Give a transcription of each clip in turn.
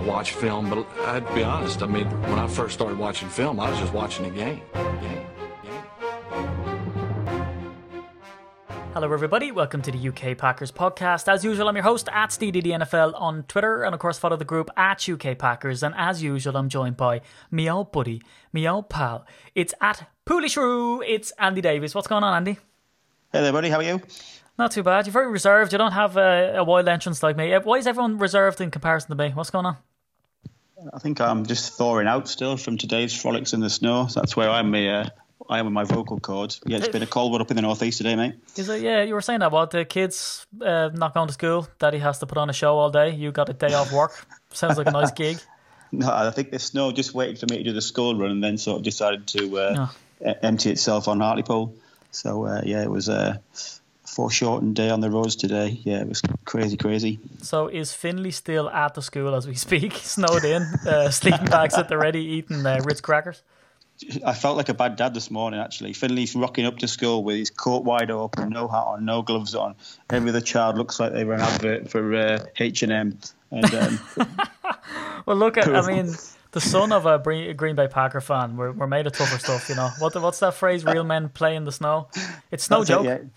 I watch film, but I'd be honest. I mean, when I first started watching film, I was just watching the game. game. Hello, everybody. Welcome to the UK Packers podcast. As usual, I'm your host at SteeDDNFL on Twitter, and of course, follow the group at UK Packers. And as usual, I'm joined by me old buddy, me old pal. It's at Poolishrew. It's Andy Davis. What's going on, Andy? Hey there, buddy. How are you? Not too bad. You're very reserved. You don't have a, a wild entrance like me. Uh, why is everyone reserved in comparison to me? What's going on? I think I'm just thawing out still from today's frolics in the snow. That's where I'm. Uh, I am with my vocal cords. Yeah, it's been a cold one up in the northeast today, mate. Is it? Yeah, you were saying that. What the kids uh, not going to school? Daddy has to put on a show all day. You got a day off work. Sounds like a nice gig. No, I think the snow just waited for me to do the school run and then sort of decided to uh, oh. empty itself on Hartlepool. So uh, yeah, it was a foreshortened day on the roads today. Yeah, it was crazy, crazy. So is Finley still at the school as we speak, snowed in, uh, sleeping bags at the ready, eating uh, Ritz crackers? I felt like a bad dad this morning. Actually, Finley's rocking up to school with his coat wide open, no hat on, no gloves on. Every other child looks like they were an advert for uh, H and M. Um, well, look at. I mean, the son of a Green Bay Packer fan. We're, we're made of tougher stuff, you know. What the, what's that phrase? Real men play in the snow. It's no That's joke. It, yeah.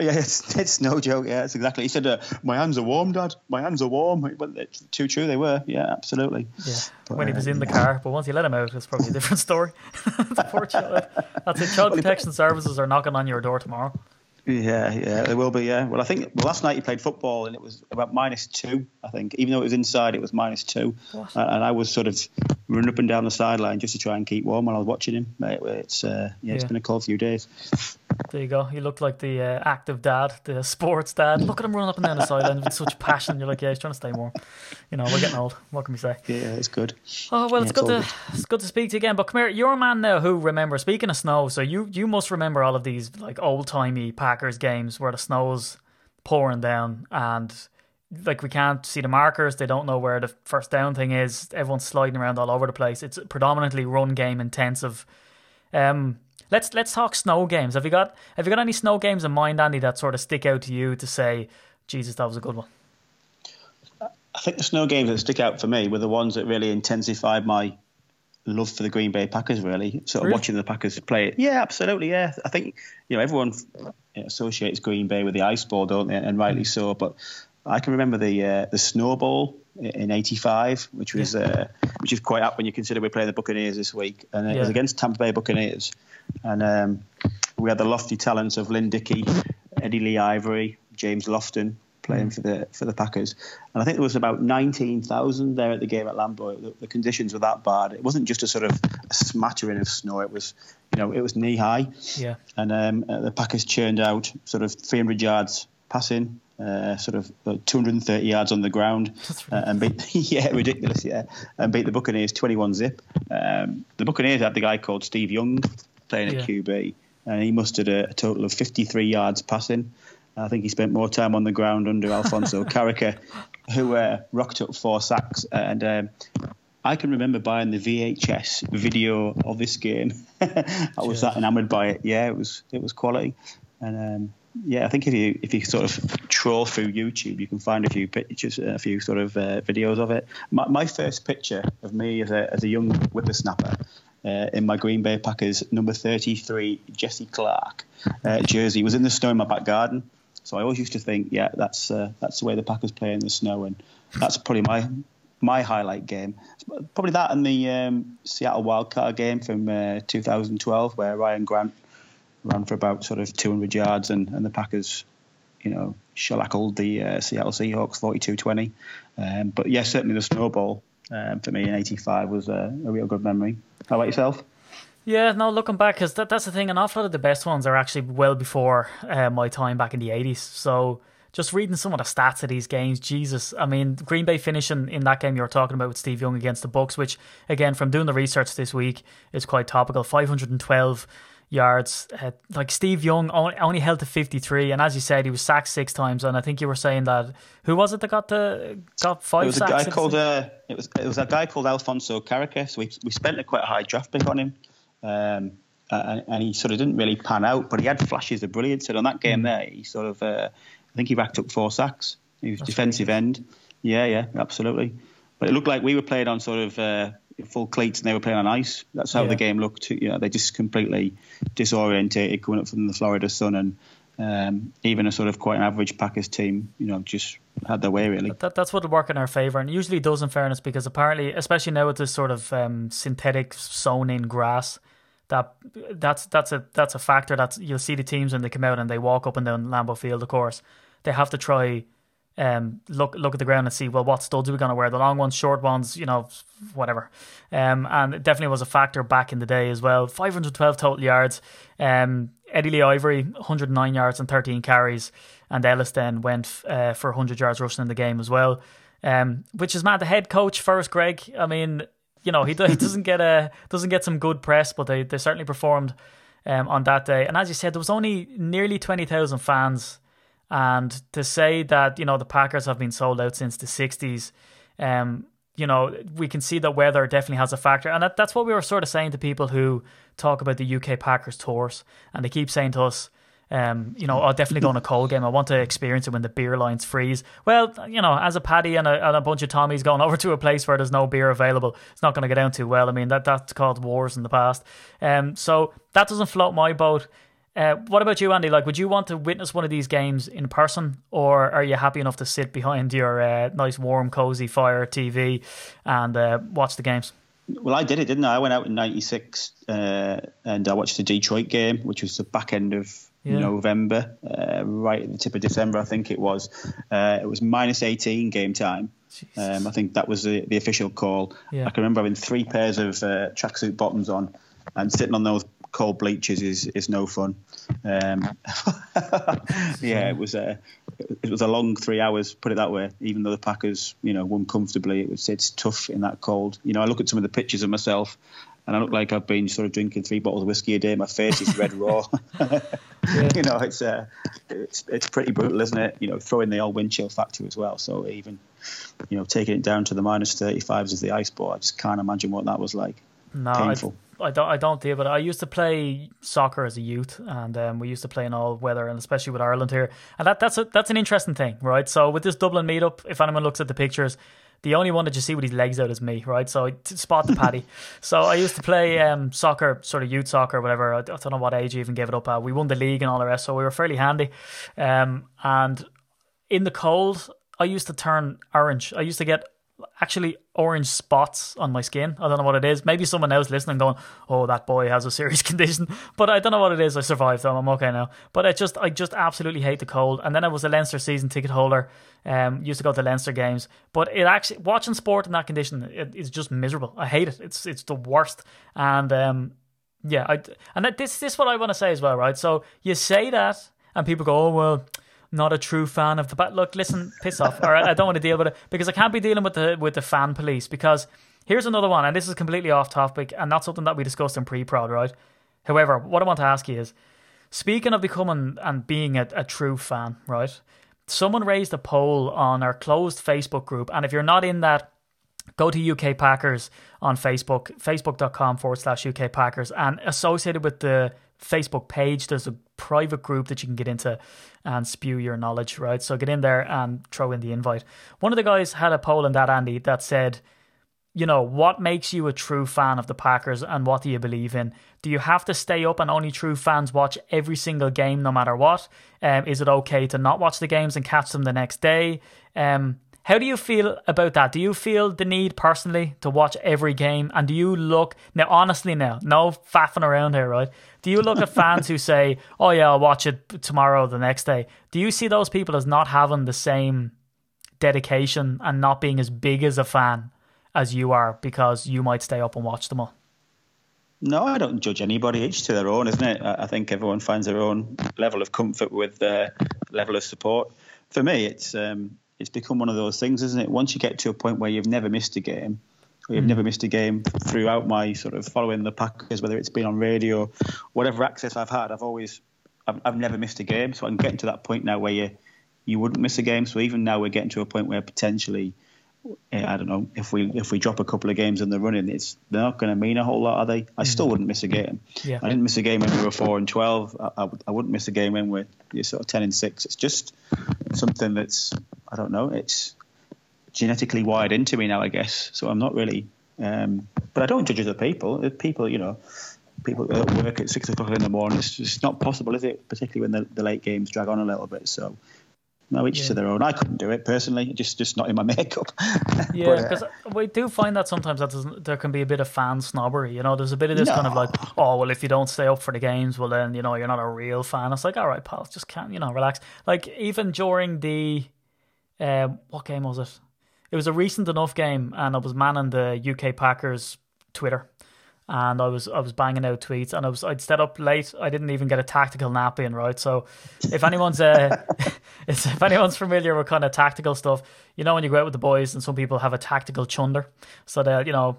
Yeah. it's it's no joke. Yeah, it's exactly. He said, uh, "My hands are warm, Dad. My hands are warm." But it's too true. They were. Yeah, absolutely. Yeah. But, when he was in the car, but once you let him out, it's probably a different story. the poor child. That's it. Child protection services are knocking on your door tomorrow. Yeah, yeah, there will be. Yeah. Well, I think well, last night he played football and it was about minus two. I think, even though it was inside, it was minus two, uh, and I was sort of running up and down the sideline just to try and keep warm while I was watching him. It's uh, yeah, it's been a cold few days. There you go. He looked like the uh, active dad, the sports dad. Look at him running up and down the sideline with such passion. You're like, yeah, he's trying to stay warm. You know, we're getting old. What can we say? Yeah, it's good. Oh well, it's yeah, good to good. it's good to speak to you again. But come here, you're a man now who remember. Speaking of snow, so you you must remember all of these like old timey Packers games where the snow's pouring down and like we can't see the markers. They don't know where the first down thing is. Everyone's sliding around all over the place. It's predominantly run game intensive. Um, let's let's talk snow games. Have you got have you got any snow games in mind, Andy, that sort of stick out to you to say, Jesus, that was a good one? I think the snow games that stick out for me were the ones that really intensified my love for the Green Bay Packers. Really, sort of really? watching the Packers play. It. Yeah, absolutely. Yeah, I think you know everyone associates Green Bay with the ice ball, don't they? And rightly so. But I can remember the uh, the snowball in '85, which was yeah. uh, which is quite up when you consider we're playing the Buccaneers this week, and it yeah. was against Tampa Bay Buccaneers, and um, we had the lofty talents of Lynn Dickey, Eddie Lee Ivery, James Lofton playing mm. for the for the Packers, and I think there was about 19,000 there at the game at Lambeau. The, the, conditions were that bad. It wasn't just a sort of a smattering of snow. It was, you know, it was knee high. Yeah. And um, the Packers churned out sort of 300 yards passing, uh, sort of 230 yards on the ground, uh, and beat yeah ridiculous yeah, and beat the Buccaneers 21 zip. Um, the Buccaneers had the guy called Steve Young playing yeah. at QB, and he mustered a, a, total of 53 yards passing. I think he spent more time on the ground under Alphonso Carreker, who uh, rocked up four sacks. And um, I can remember buying the VHS video of this game. I was that enamoured by it. Yeah, it was it was quality. And um, yeah, I think if you if you sort of troll through YouTube, you can find a few pictures, a few sort of uh, videos of it. My, my, first picture of me as a as a young whippersnapper uh, in my Green Bay Packers number 33 Jessie Clark uh, jersey was in the snow in my back garden. So I always used to think, yeah, that's uh, that's the way the Packers play in the snow, and that's probably my my highlight game. Probably that and the um, Seattle Wildcard game from uh, 2012, where Ryan Grant ran for about sort of 200 yards, and, and the Packers, you know, shellackled the uh, Seattle Seahawks 42-20. Um, but yes, certainly the snowball um, for me in '85 was a, a, real good memory. How about yourself? Yeah, no, looking back, because that, that's the thing. An awful lot of the best ones are actually well before uh, my time back in the '80s. So just reading some of the stats of these games, Jesus, I mean, Green Bay finishing in that game you were talking about with Steve Young against the Bucks, which again, from doing the research this week, is quite topical. 512 yards. Uh, like Steve Young only, only held to 53, and as you said, he was sacked six times. And I think you were saying that who was it that got the got five? It was sacks a guy called uh, it was it was a guy called Alphonso Carreker. So we we spent a quite high draft pick on him. Um, and, and, he sort of didn't really pan out, but he had flashes of brilliance. And on that game mm. there, he sort of, uh, I think he racked up four sacks. He was That's defensive end. Yeah, yeah, absolutely. but it looked like we were playing on sort of full cleats and they were playing on ice. That's how Yeah. the game looked. You know, they just completely disorientated coming up from the Florida sun, and um, even a sort of quite an average Packers team, you know, just had their way really. That, that's what would work in our favour, and usually does in fairness, because apparently, especially now with this sort of um, synthetic sown in grass, that that's that's a that's a factor. That you'll see the teams when they come out and they walk up and down Lambeau Field. Of course, they have to try um look look at the ground and see well what studs are we going to wear? The long ones short ones you know whatever. Um and it definitely was a factor back in the day as well. 512 total yards. Um Eddie Lee Ivery 109 yards and 13 carries. And Ellis then went uh, for 100 yards rushing in the game as well. Um which is mad. The head coach Forrest Gregg I mean you know he, he doesn't get a doesn't get some good press but they they certainly performed um on that day. And as you said there was only nearly 20,000 fans and to say that you know the Packers have been sold out since the '60s, um, you know we can see that weather definitely has a factor, and that, that's what we were sort of saying to people who talk about the UK Packers tours, and they keep saying to us. Um, you know, I'll definitely go on a cold game. I want to experience it when the beer lines freeze. Well, you know, as a Paddy and a, and a bunch of Tommies going over to a place where there's no beer available, it's not going to go down too well. I mean, that that's called wars in the past. Um, so that doesn't float my boat. Uh, what about you, Andy? Like, would you want to witness one of these games in person, or are you happy enough to sit behind your uh, nice, warm, cozy fire TV and uh, watch the games? Well, I did it, didn't I? I went out in '96 uh, and I watched the Detroit game, which was the back end of Yeah. November, uh, right at the tip of December, I think it was. Uh, it was minus 18 game time. Um, I think that was the, the official call. Yeah. I can remember having three pairs of uh, tracksuit bottoms on, and sitting on those cold bleachers is is no fun. Um, yeah, it was a it was a long three hours. Put it that way. Even though the Packers, you know, won comfortably, it was it's tough in that cold. You know, I look at some of the pictures of myself, and I look like I've been sort of drinking three bottles of whiskey a day. My face is red raw. You know, it's uh, it's it's pretty brutal, isn't it? You know, throw in the old wind chill factor as well. So even you know, taking it down to the minus 35s as the ice ball, I just can't imagine what that was like. No, I, Painful. I don't. I don't deal. But I used to play soccer as a youth, and um, we used to play in all weather, and especially with Ireland here. And that that's a, that's an interesting thing, right? So with this Dublin meetup, if anyone looks at the pictures, the only one that you see with his legs out is me, right? So to spot the paddy. so I used to play um, soccer, sort of youth soccer, whatever. I, I don't know what age you even gave it up at. We won the league and all the rest, so we were fairly handy. Um, and in the cold, I used to turn orange. I used to get actually orange spots on my skin. I don't know what it is. Maybe someone else listening going, "Oh, that boy has a serious condition," but I don't know what it is. I survived, them. I'm okay now. But I just, I just absolutely hate the cold. And then I was a Leinster season ticket holder. Um, used to go to Leinster games, but it actually watching sport in that condition it, it's just miserable. I hate it. It's it's the worst. And um, yeah, I and that, this this is what I want to say as well, right? So you say that, and people go, "Oh well." Not a true fan of the bat. Look, listen, piss off. All right, I don't want to deal with it because I can't be dealing with the with the fan police. Because here's another one, and this is completely off topic and not something that we discussed in pre-prod, right? However, what I want to ask you is, speaking of becoming and being a, a true fan, right? Someone raised a poll on our closed Facebook group, and if you're not in that, go to UK Packers on Facebook, facebook.com forward slash UK Packers, and associated with the Facebook page, there's a private group that you can get into and spew your knowledge, right? So get in there and throw in the invite. One of the guys had a poll in that, Andy, that said, you know, what makes you a true fan of the Packers and what do you believe in? Do you have to stay up and only true fans watch every single game no matter what? Um, is it okay to not watch the games and catch them the next day? Um, how do you feel about that? Do you feel the need personally to watch every game? And do you look, now honestly now, no faffing around here, right? Do you look at fans who say, oh yeah, I'll watch it tomorrow or the next day? Do you see those people as not having the same dedication and not being as big as a fan as you are because you might stay up and watch them all? No, I don't judge anybody. Each to their own, isn't it? I I think everyone finds their own level of comfort with their level of support. For me, it's um, it's become one of those things, isn't it? Once you get to a point where you've never missed a game, or you've hmm. never missed a game throughout my sort of following the Packers, whether it's been on radio, whatever access I've had, I've always, I've, I've never missed a game. So I'm getting to that point now where you, you wouldn't miss a game. So even now we're getting to a point where potentially, I don't know, if we if we drop a couple of games in the running, it's they're not going to mean a whole lot, are they? I still wouldn't miss a game. Yeah. I didn't miss a game when we were four and twelve. I, I, I wouldn't miss a game when we're you're sort of ten and six. It's just something that's I don't know. It's genetically wired into me now, I guess. So I'm not really, um, but I don't judge other people. People, you know, people at work at six o'clock in the morning, it's just not possible, is it? Particularly when the, the late games drag on a little bit. So no, each Yeah. to their own. I couldn't do it personally, just just not in my makeup. Yeah, But, uh, because we do find that sometimes that doesn't, there can be a bit of fan snobbery. You know, there's a bit of this kind of like, oh well, if you don't stay up for the games, well then you know you're not a real fan. It's like, all right, pal, just can't you know relax. Like even during the, um, what game was it? It was a recent enough game, and I was manning the UK Packers Twitter, and I was I was banging out tweets, and I was I'd stayed up late. I didn't even get a tactical nap in, right? So, if anyone's uh, if anyone's familiar with kind of tactical stuff, you know when you go out with the boys, and some people have a tactical chunder, so they'll you know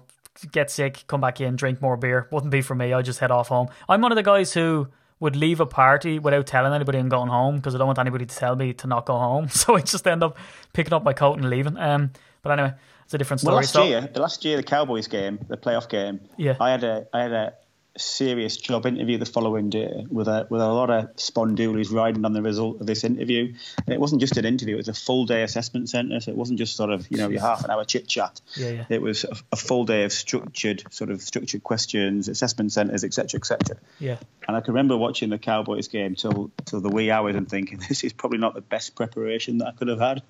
get sick, come back in, drink more beer. Wouldn't be for me. I just head off home. I'm one of the guys who would leave a party without telling anybody and going home because I don't want anybody to tell me to not go home. So I just end up picking up my coat and leaving. Um, but anyway, it's a different story. Well, last so, year, the last year, the Cowboys game, the playoff game, Yeah. I had a I had a serious job interview the following day with a with a lot of spondoolies riding on the result of this interview. And it wasn't just an interview; it was a full day assessment centre. So it wasn't just sort of you know your half an hour chit chat. Yeah, yeah. It was a, a full day of structured sort of structured questions, assessment centres, etc., etc. yeah. And I can remember watching the Cowboys game till till the wee hours and thinking this is probably not the best preparation that I could have had.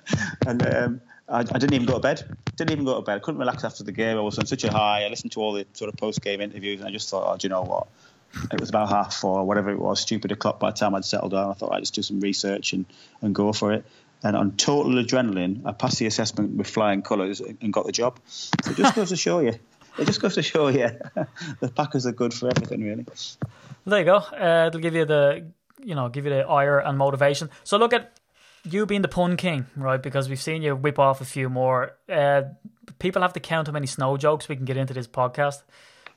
and um, I, I didn't even go to bed. Didn't even go to bed. I couldn't relax after the game. I was on such a high. I listened to all the sort of post game interviews and I just thought, oh, do you know what? It was about half four, whatever it was, stupid o'clock by the time I'd settled down. I thought I'd just do some research and, and go for it. And on total adrenaline, I passed the assessment with flying colours and got the job. So it just goes to show you. It just goes to show you the Packers are good for everything, really. There you go. Uh, it'll give you the, you know, give you the ire and motivation. So look at you being the pun king, right? Because we've seen you whip off a few more. Uh, people have to count how many snow jokes we can get into this podcast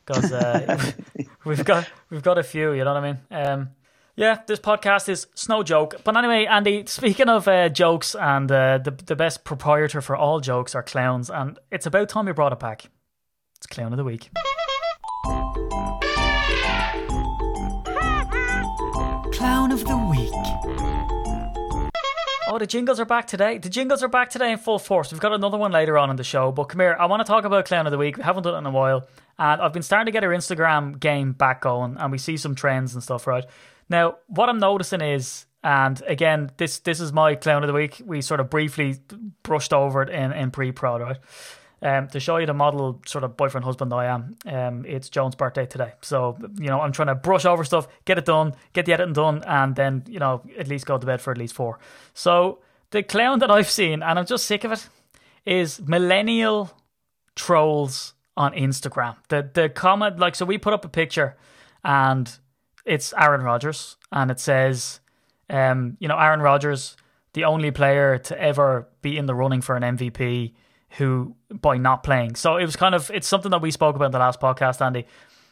because uh, we've got we've got a few. You know what I mean? Um, yeah, this podcast is snow joke. But anyway, Andy, speaking of uh, jokes and uh, the the best proprietor for all jokes are clowns, and it's about time you brought it back. It's clown of the week. Oh, the jingles are back today. The jingles are back today in full force. We've got another one later on in the show. But come here, I want to talk about Clown of the Week. We haven't done it in a while. And I've been starting to get our Instagram game back going and we see some trends and stuff, right? Now, what I'm noticing is, and again, this this is my Clown of the Week. We sort of briefly brushed over it in, in pre pro, right? Um, to show you the model sort of boyfriend husband I am, um, it's Joan's birthday today. So, you know, I'm trying to brush over stuff, get it done, get the editing done, and then, you know, at least go to bed for at least four. So, the clown that I've seen, and I'm just sick of it, is millennial trolls on Instagram. The the comment like so we put up a picture and it's Aaron Rodgers and it says um you know Aaron Rodgers the only player to ever be in the running for an MVP who by not playing. So it was kind of it's something that we spoke about in the last podcast Andy.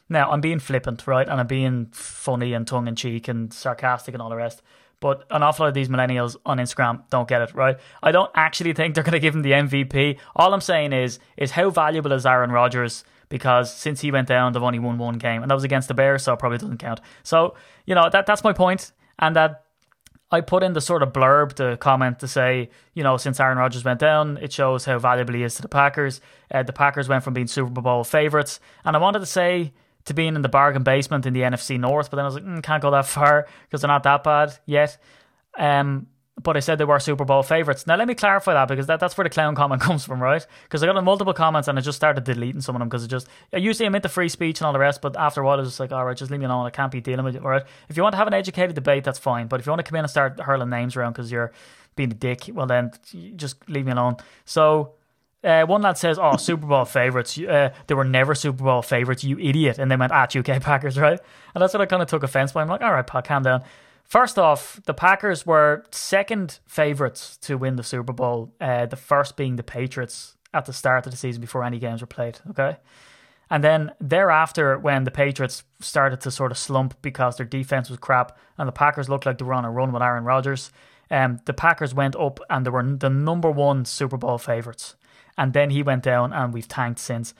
Now I'm being flippant, right? And I'm being funny and tongue in cheek and sarcastic and all the rest. But an awful lot of these millennials on Instagram don't get it, right? I don't actually think they're going to give him the MVP. All I'm saying is, is how valuable is Aaron Rodgers? Because since he went down, they've only won one game, and that was against the Bears, so it probably doesn't count. So you know that that's my point, and that I put in the sort of blurb, the comment to say, you know, since Aaron Rodgers went down, it shows how valuable he is to the Packers. Uh, the Packers went from being Super Bowl favourites, and I wanted to say to being in the bargain basement in the NFC North, but then I was like, mm, can't go that far because they're not that bad yet. Um, but I said they were Super Bowl favourites. Now let me clarify that because that, that's where the clown comment comes from, right? Because I got multiple comments and I just started deleting some of them because it just I usually I'm into free speech and all the rest, but after a while I was just like, all right, just leave me alone. I can't be dealing with it. All right, if you want to have an educated debate, that's fine. But if you want to come in and start hurling names around because you're being a dick, well then just leave me alone. So uh, one lad says, "Oh, Super Bowl favorites. Uh, they were never Super Bowl favorites, you idiot." And they went at UK Packers, right? And that's what I kind of took offense by. I'm like, "All right, Pat, calm down." First off, the Packers were second favorites to win the Super Bowl. Uh, the first being the Patriots at the start of the season before any games were played. Okay. And then thereafter, when the Patriots started to sort of slump because their defense was crap and the Packers looked like they were on a run with Aaron Rodgers, um, the Packers went up and they were the number one Super Bowl favorites. And then he went down and we've tanked since.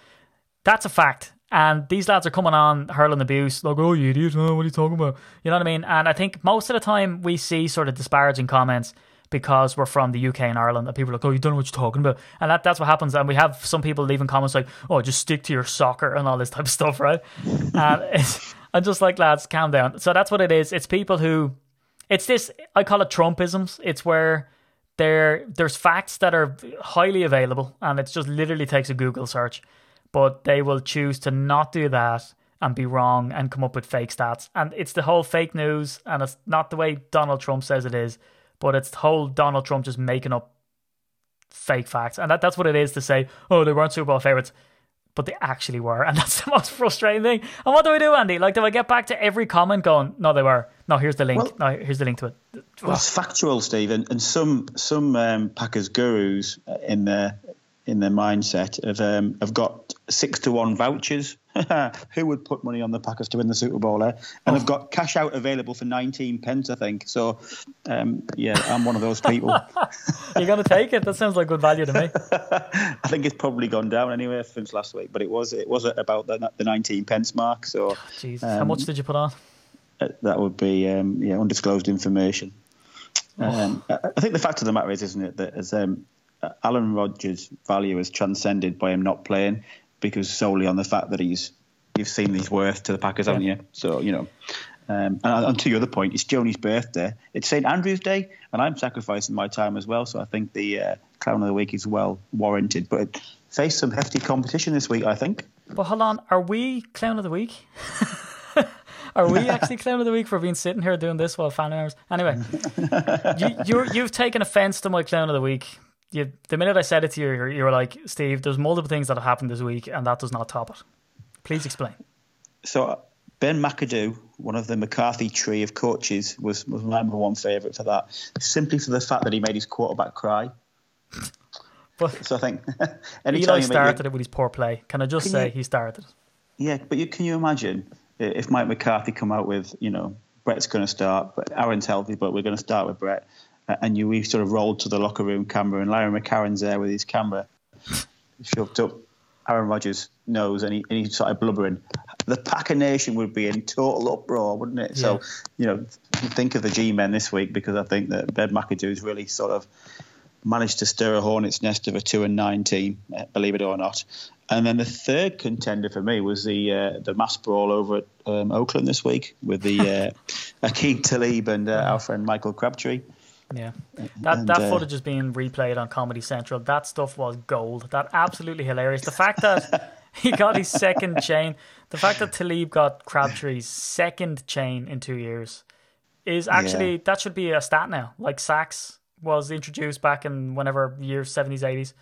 That's a fact. And these lads are coming on hurling abuse, like, oh, you idiot, oh, what are you talking about? You know what I mean? And I think most of the time we see sort of disparaging comments because we're from the UK and Ireland, and people are like, "Oh, you don't know what you're talking about," and that, that's what happens. And we have some people leaving comments like, "Oh, just stick to your soccer and all this type of stuff," right? and it's, I'm just like, lads, calm down. So that's what it is. It's people who, it's this. I call it Trumpisms. It's where there there's facts that are highly available, and it just literally takes a Google search, but they will choose to not do that and be wrong and come up with fake stats. And it's the whole fake news, and it's not the way Donald Trump says it is but it's the whole Donald Trump just making up fake facts. And that, that's what it is to say, oh, they weren't Super Bowl favorites. But they actually were. And that's the most frustrating thing. And what do I do, Andy? Like, do I get back to every comment going, no, they were. No, here's the link. Well, no, here's the link to it. Well, it's factual, Steve. And, and some, some um, Packers gurus in their, in their mindset have, um, have got six to one vouchers who would put money on the Packers to win the Super Bowl? Eh? And oh. have got cash out available for 19 pence, I think. So, um, yeah, I'm one of those people. You're going to take it? That sounds like good value to me. I think it's probably gone down anyway since last week, but it was it was about the, the 19 pence mark. So, Jeez, um, how much did you put on? Uh, that would be um, yeah undisclosed information. Um, oh. I think the fact of the matter is, isn't it, that as um, Aaron Rodgers' value is transcended by him not playing because solely on the fact that he's you've seen his worth to the Packers, haven't you? So you know. Um, and, and to your other point, it's Joni's birthday. It's St Andrew's Day, and I'm sacrificing my time as well. So I think the uh, clown of the week is well warranted. But faced some hefty competition this week, I think. But hold on, are we clown of the week? are we actually clown of the week for being sitting here doing this while fan hours? Anyway, you, you've taken offence to my clown of the week you, the minute I said it to you, you were like, Steve, there's multiple things that have happened this week, and that does not top it. Please explain. So uh, Ben McAdoo, one of the McCarthy tree of coaches, was, was my number one favourite for that, simply for the fact that he made his quarterback cry. But so I think Eli started it with his poor play. Can I just say you, he started it? Yeah, but you, can you imagine if Mike McCarthy come out with, you know, Brett's going to start, but Aaron's healthy, but we're going to start with Brett and you we sort of rolled to the locker room camera, and Larry McCarren's there with his camera shoved up Aaron Rodgers' nose, and he, and he started blubbering. The Packer Nation would be in total uproar, wouldn't it? Yeah. So, you know, think of the G-men this week because I think that Ben McAdoo has really sort of managed to stir a hornet's nest of a two and nine team, eh, believe it or not. And then the third contender for me was the uh, the mass brawl over at um, Oakland this week with the uh, Aqib Talib and uh, our friend Michael Crabtree. Yeah, that and, that uh, footage is being replayed on Comedy Central. That stuff was gold. That absolutely hilarious. The fact that he got his second chain, the fact that Talib got Crabtree's second chain in two years, is actually yeah. that should be a stat now. Like sacks was introduced back in whenever years seventies eighties.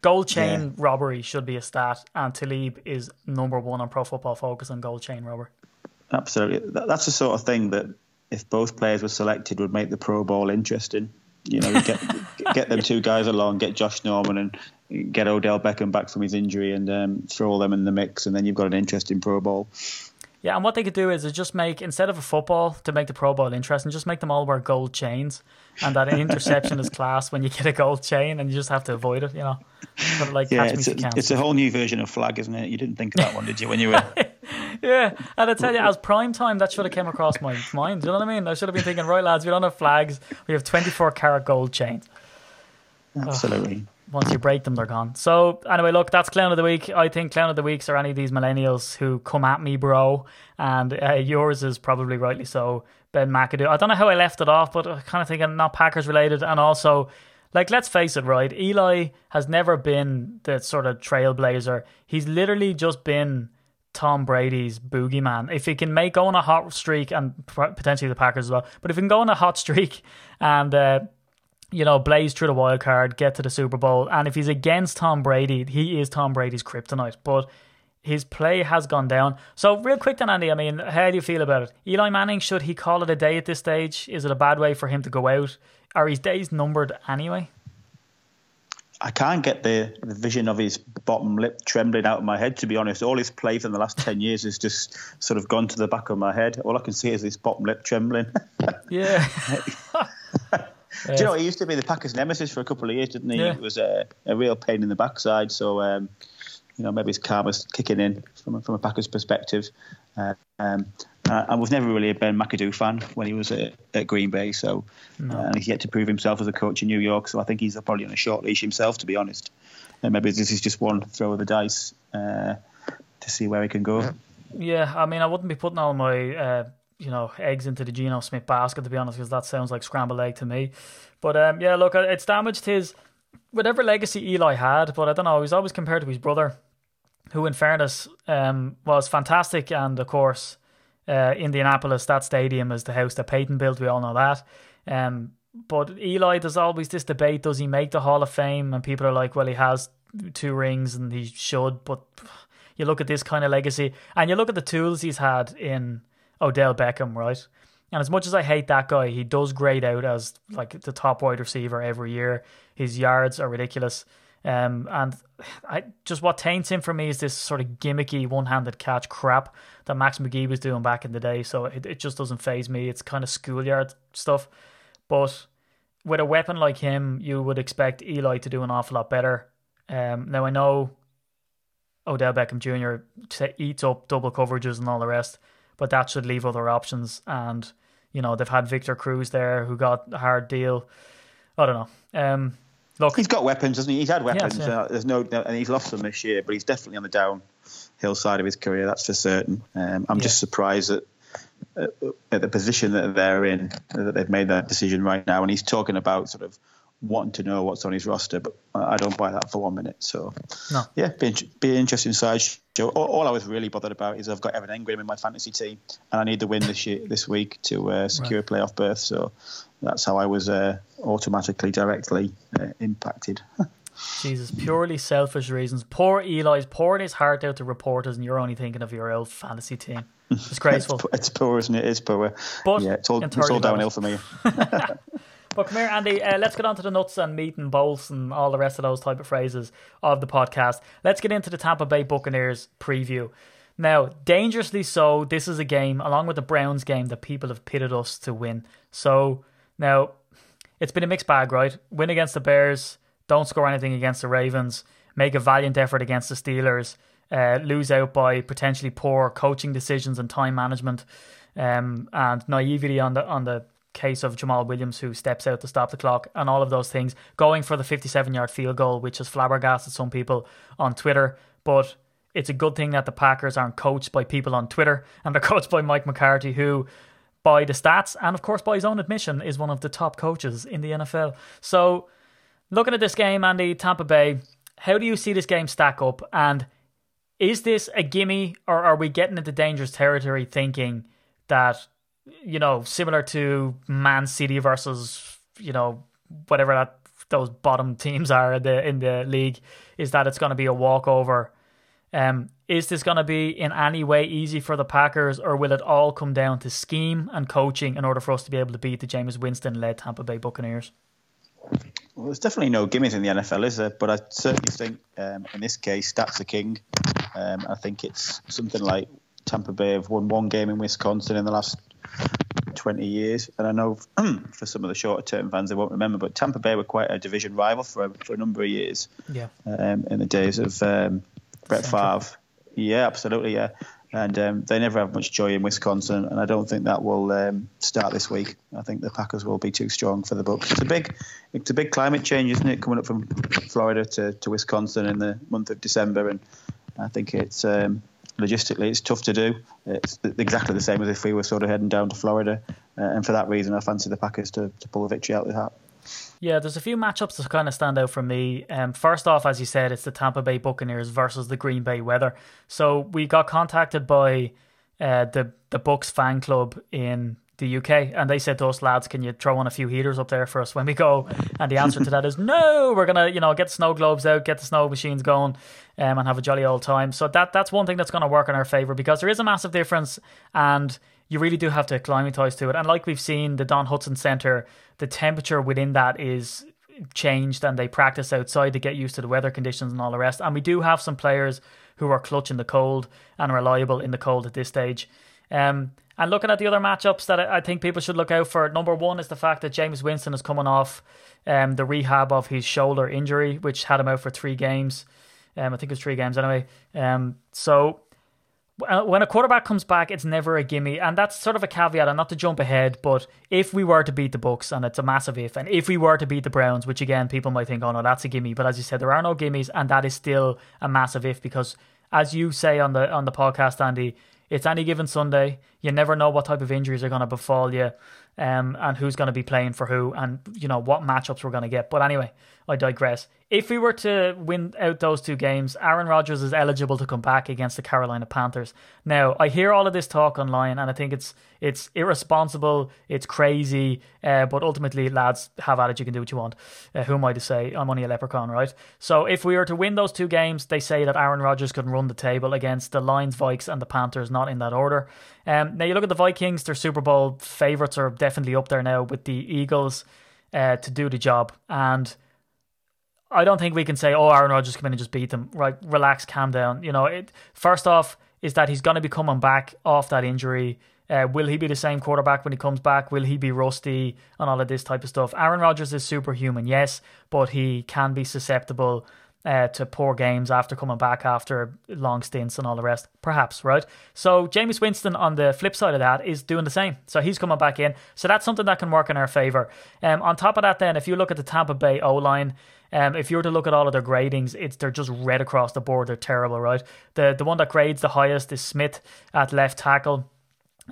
Gold chain yeah. robbery should be a stat, and Talib is number one on Pro Football Focus on gold chain robbery. Absolutely, that's the sort of thing that if both players were selected, would make the Pro Bowl interesting. You know, get get them two guys along, get Josh Norman and get Odell Beckham back from his injury, and um, throw them in the mix, and then you've got an interesting Pro Bowl. Yeah, and what they could do is, is just make instead of a football to make the Pro Bowl interesting, just make them all wear gold chains, and that interception is class when you get a gold chain, and you just have to avoid it. You know, sort of like yeah, it's a, it's a whole new version of flag, isn't it? You didn't think of that one, did you? When you were yeah, and I tell you, as prime time, that should have came across my mind. Do you know what I mean? I should have been thinking, right, lads, we don't have flags. We have twenty four karat gold chains. Absolutely. Once you break them, they're gone. So anyway, look, that's clown of the week. I think clown of the weeks are any of these millennials who come at me, bro. And uh, yours is probably rightly so, Ben McAdoo. I don't know how I left it off, but I kind of thinking not Packers related, and also. Like, let's face it, right? Eli has never been the sort of trailblazer. He's literally just been Tom Brady's boogeyman. If he can make go on a hot streak and potentially the Packers as well, but if he can go on a hot streak and uh, you know, blaze through the wild card, get to the Super Bowl. And if he's against Tom Brady, he is Tom Brady's kryptonite. But his play has gone down. So, real quick then, Andy, I mean, how do you feel about it? Eli Manning, should he call it a day at this stage? Is it a bad way for him to go out? Are his days numbered anyway? I can't get the, the vision of his bottom lip trembling out of my head, to be honest. All his play for the last 10 years has just sort of gone to the back of my head. All I can see is his bottom lip trembling. yeah. Do you know he used to be the Packers' nemesis for a couple of years, didn't he? Yeah. It was a, a real pain in the backside. So um, you know maybe his karma's kicking in from a, from a Packers perspective. Uh, um, Uh, and was never really a Ben McAdoo fan when he was at, at Green Bay. So, uh, and he's yet to prove himself as a coach in New York. So I think he's probably on a short leash himself, to be honest. And maybe this is just one throw of the dice uh, to see where he can go. Yeah, I mean, I wouldn't be putting all my uh, you know eggs into the Geno Smith basket to be honest, because that sounds like scrambled egg to me. But um, yeah, look, it's damaged his whatever legacy Eli had. But I don't know, He's always compared to his brother, who, in fairness, um, was fantastic, and of course, uh, Indianapolis, that stadium is the house that Peyton built. We all know that. Um, but Eli, there's always this debate: does he make the Hall of Fame? And people are like, well, he has two rings, and he should, but you look at this kind of legacy and you look at the tools he's had in Odell Beckham, right? And as much as I hate that guy, he does grade out as like the top wide receiver every year. His yards are ridiculous. Um, and I just what taints him for me is this sort of gimmicky one-handed catch crap that Max McGee was doing back in the day. So it, it just doesn't phase me. It's kind of schoolyard stuff. But with a weapon like him, you would expect Eli to do an awful lot better. Um, now I know Odell Beckham Jr. eats up double coverages and all the rest, but that should leave other options. And you know they've had Victor Cruz there who got a hard deal. I don't know. Um, look, he's got weapons, doesn't he? He's had weapons. Yes, yeah. uh, there's no, and he's lost them this year, but he's definitely on the downhill side of his career. That's for certain. Um, I'm Yeah. just surprised at, at at the position that they're in that they've made that decision right now. And he's talking about sort of wanting to know what's on his roster, but I don't buy that for one minute. So No. yeah, be, be an interesting side show. All, all I was really bothered about is I've got Evan Engram in my fantasy team, and I need the win this year, this week to uh, secure a playoff berth. So that's how I was uh, automatically, directly uh, impacted. Jesus, purely selfish reasons. Poor Eli's pouring his heart out to reporters, and you're only thinking of your old fantasy team. Disgraceful. It's, it's poor, isn't it? It's poor. But yeah, it's all, it's all downhill for me. But come here, Andy. Uh, let's get on to the nuts and meat and bolts and all the rest of those type of phrases of the podcast. Let's get into the Tampa Bay Buccaneers preview. Now, dangerously so, this is a game, along with the Browns game, that people have pitted us to win. So, now, it's been a mixed bag, right? Win against the Bears, don't score anything against the Ravens, make a valiant effort against the Steelers, uh, lose out by potentially poor coaching decisions and time management, um, and naivety on the on the case of Jamaal Williams who steps out to stop the clock, and all of those things. Going for the 57 yard field goal, which has flabbergasted some people on Twitter, but it's a good thing that the Packers aren't coached by people on Twitter and they're coached by Mike McCarthy, who by the stats and of course by his own admission is one of the top coaches in the NFL. So looking at this game, Andy, Tampa Bay, how do you see this game stack up? And is this a gimme or are we getting into dangerous territory thinking that, you know, similar to Man City versus, you know, whatever that those bottom teams are in the in the league, is that it's gonna be a walkover? Um, is this going to be in any way easy for the Packers, or will it all come down to scheme and coaching in order for us to be able to beat the Jameis Winston led Tampa Bay Buccaneers? Well, there's definitely no gimmies in the NFL, is there? But I certainly think um, in this case, stats are king. Um, I think it's something like Tampa Bay have won one game in Wisconsin in the last 20 years. And I know for some of the shorter term fans, they won't remember, but Tampa Bay were quite a division rival for a, for a number of years Yeah, um, in the days of um, Brett. Favre. Yeah, absolutely, yeah. And um, they never have much joy in Wisconsin, and I don't think that will um, start this week. I think the Packers will be too strong for the Bucks. It's a big, it's a big climate change, isn't it? Coming up from Florida to, to Wisconsin in the month of December, and I think it's um, logistically it's tough to do. It's exactly the same as if we were sort of heading down to Florida, uh, and for that reason, I fancy the Packers to, to pull a victory out of the hat. yeah. There's a few matchups that kind of stand out for me. Um, first off, as you said, it's the Tampa Bay Buccaneers versus the Green Bay Weather. So we got contacted by uh, the the Bucks fan club in the UK, and they said to us, lads, can you throw on a few heaters up there for us when we go? And the answer to that is no. We're gonna, you know, get the snow globes out, get the snow machines going, um, and have a jolly old time. So that that's one thing that's going to work in our favor because there is a massive difference, and you really do have to acclimatize to it. And like we've seen, the Don Hutson Center, the temperature within that is changed, and they practice outside to get used to the weather conditions and all the rest. And we do have some players who are clutch in the cold and reliable in the cold at this stage. Um, and looking at the other matchups that I think people should look out for, number one is the fact that Jameis Winston is coming off um, the rehab of his shoulder injury, which had him out for three games. Um, I think it was three games anyway. Um, so uh, when a quarterback comes back, it's never a gimme, and that's sort of a caveat. And not to jump ahead, but if we were to beat the Bucks, and it's a massive if, and if we were to beat the Browns, which again people might think, oh no, that's a gimme, but as you said, there are no gimmies, and that is still a massive if because, as you say on the on the podcast, Andy, it's any given Sunday. You never know what type of injuries are going to befall you, um, and who's going to be playing for who, and you know what matchups we're going to get. But anyway, I digress. If we were to win out those two games, Aaron Rodgers is eligible to come back against the Carolina Panthers. Now, I hear all of this talk online, and I think it's it's irresponsible, it's crazy, uh, but ultimately, lads, have at it. You can do what you want. Uh, who am I to say? I'm only a leprechaun, right? So, if we were to win those two games, they say that Aaron Rodgers can run the table against the Lions, Vikes, and the Panthers, not in that order. Um, now, you look at the Vikings; their Super Bowl favorites are definitely up there now with the Eagles uh, to do the job, and I don't think we can say, oh, Aaron Rodgers come in and just beat them. Right, relax, calm down. You know, it, first off, is that he's going to be coming back off that injury. Uh, will he be the same quarterback when he comes back? Will he be rusty and all of this type of stuff? Aaron Rodgers is superhuman, yes, but he can be susceptible uh, to poor games after coming back after long stints and all the rest, perhaps, right? So Jameis Winston on the flip side of that is doing the same. So he's coming back in. So that's something that can work in our favour. Um, on top of that, then, if you look at the Tampa Bay O line, um, if you were to look at all of their gradings, it's they're just red across the board. They're terrible, right? The the one that grades the highest is Smith at left tackle.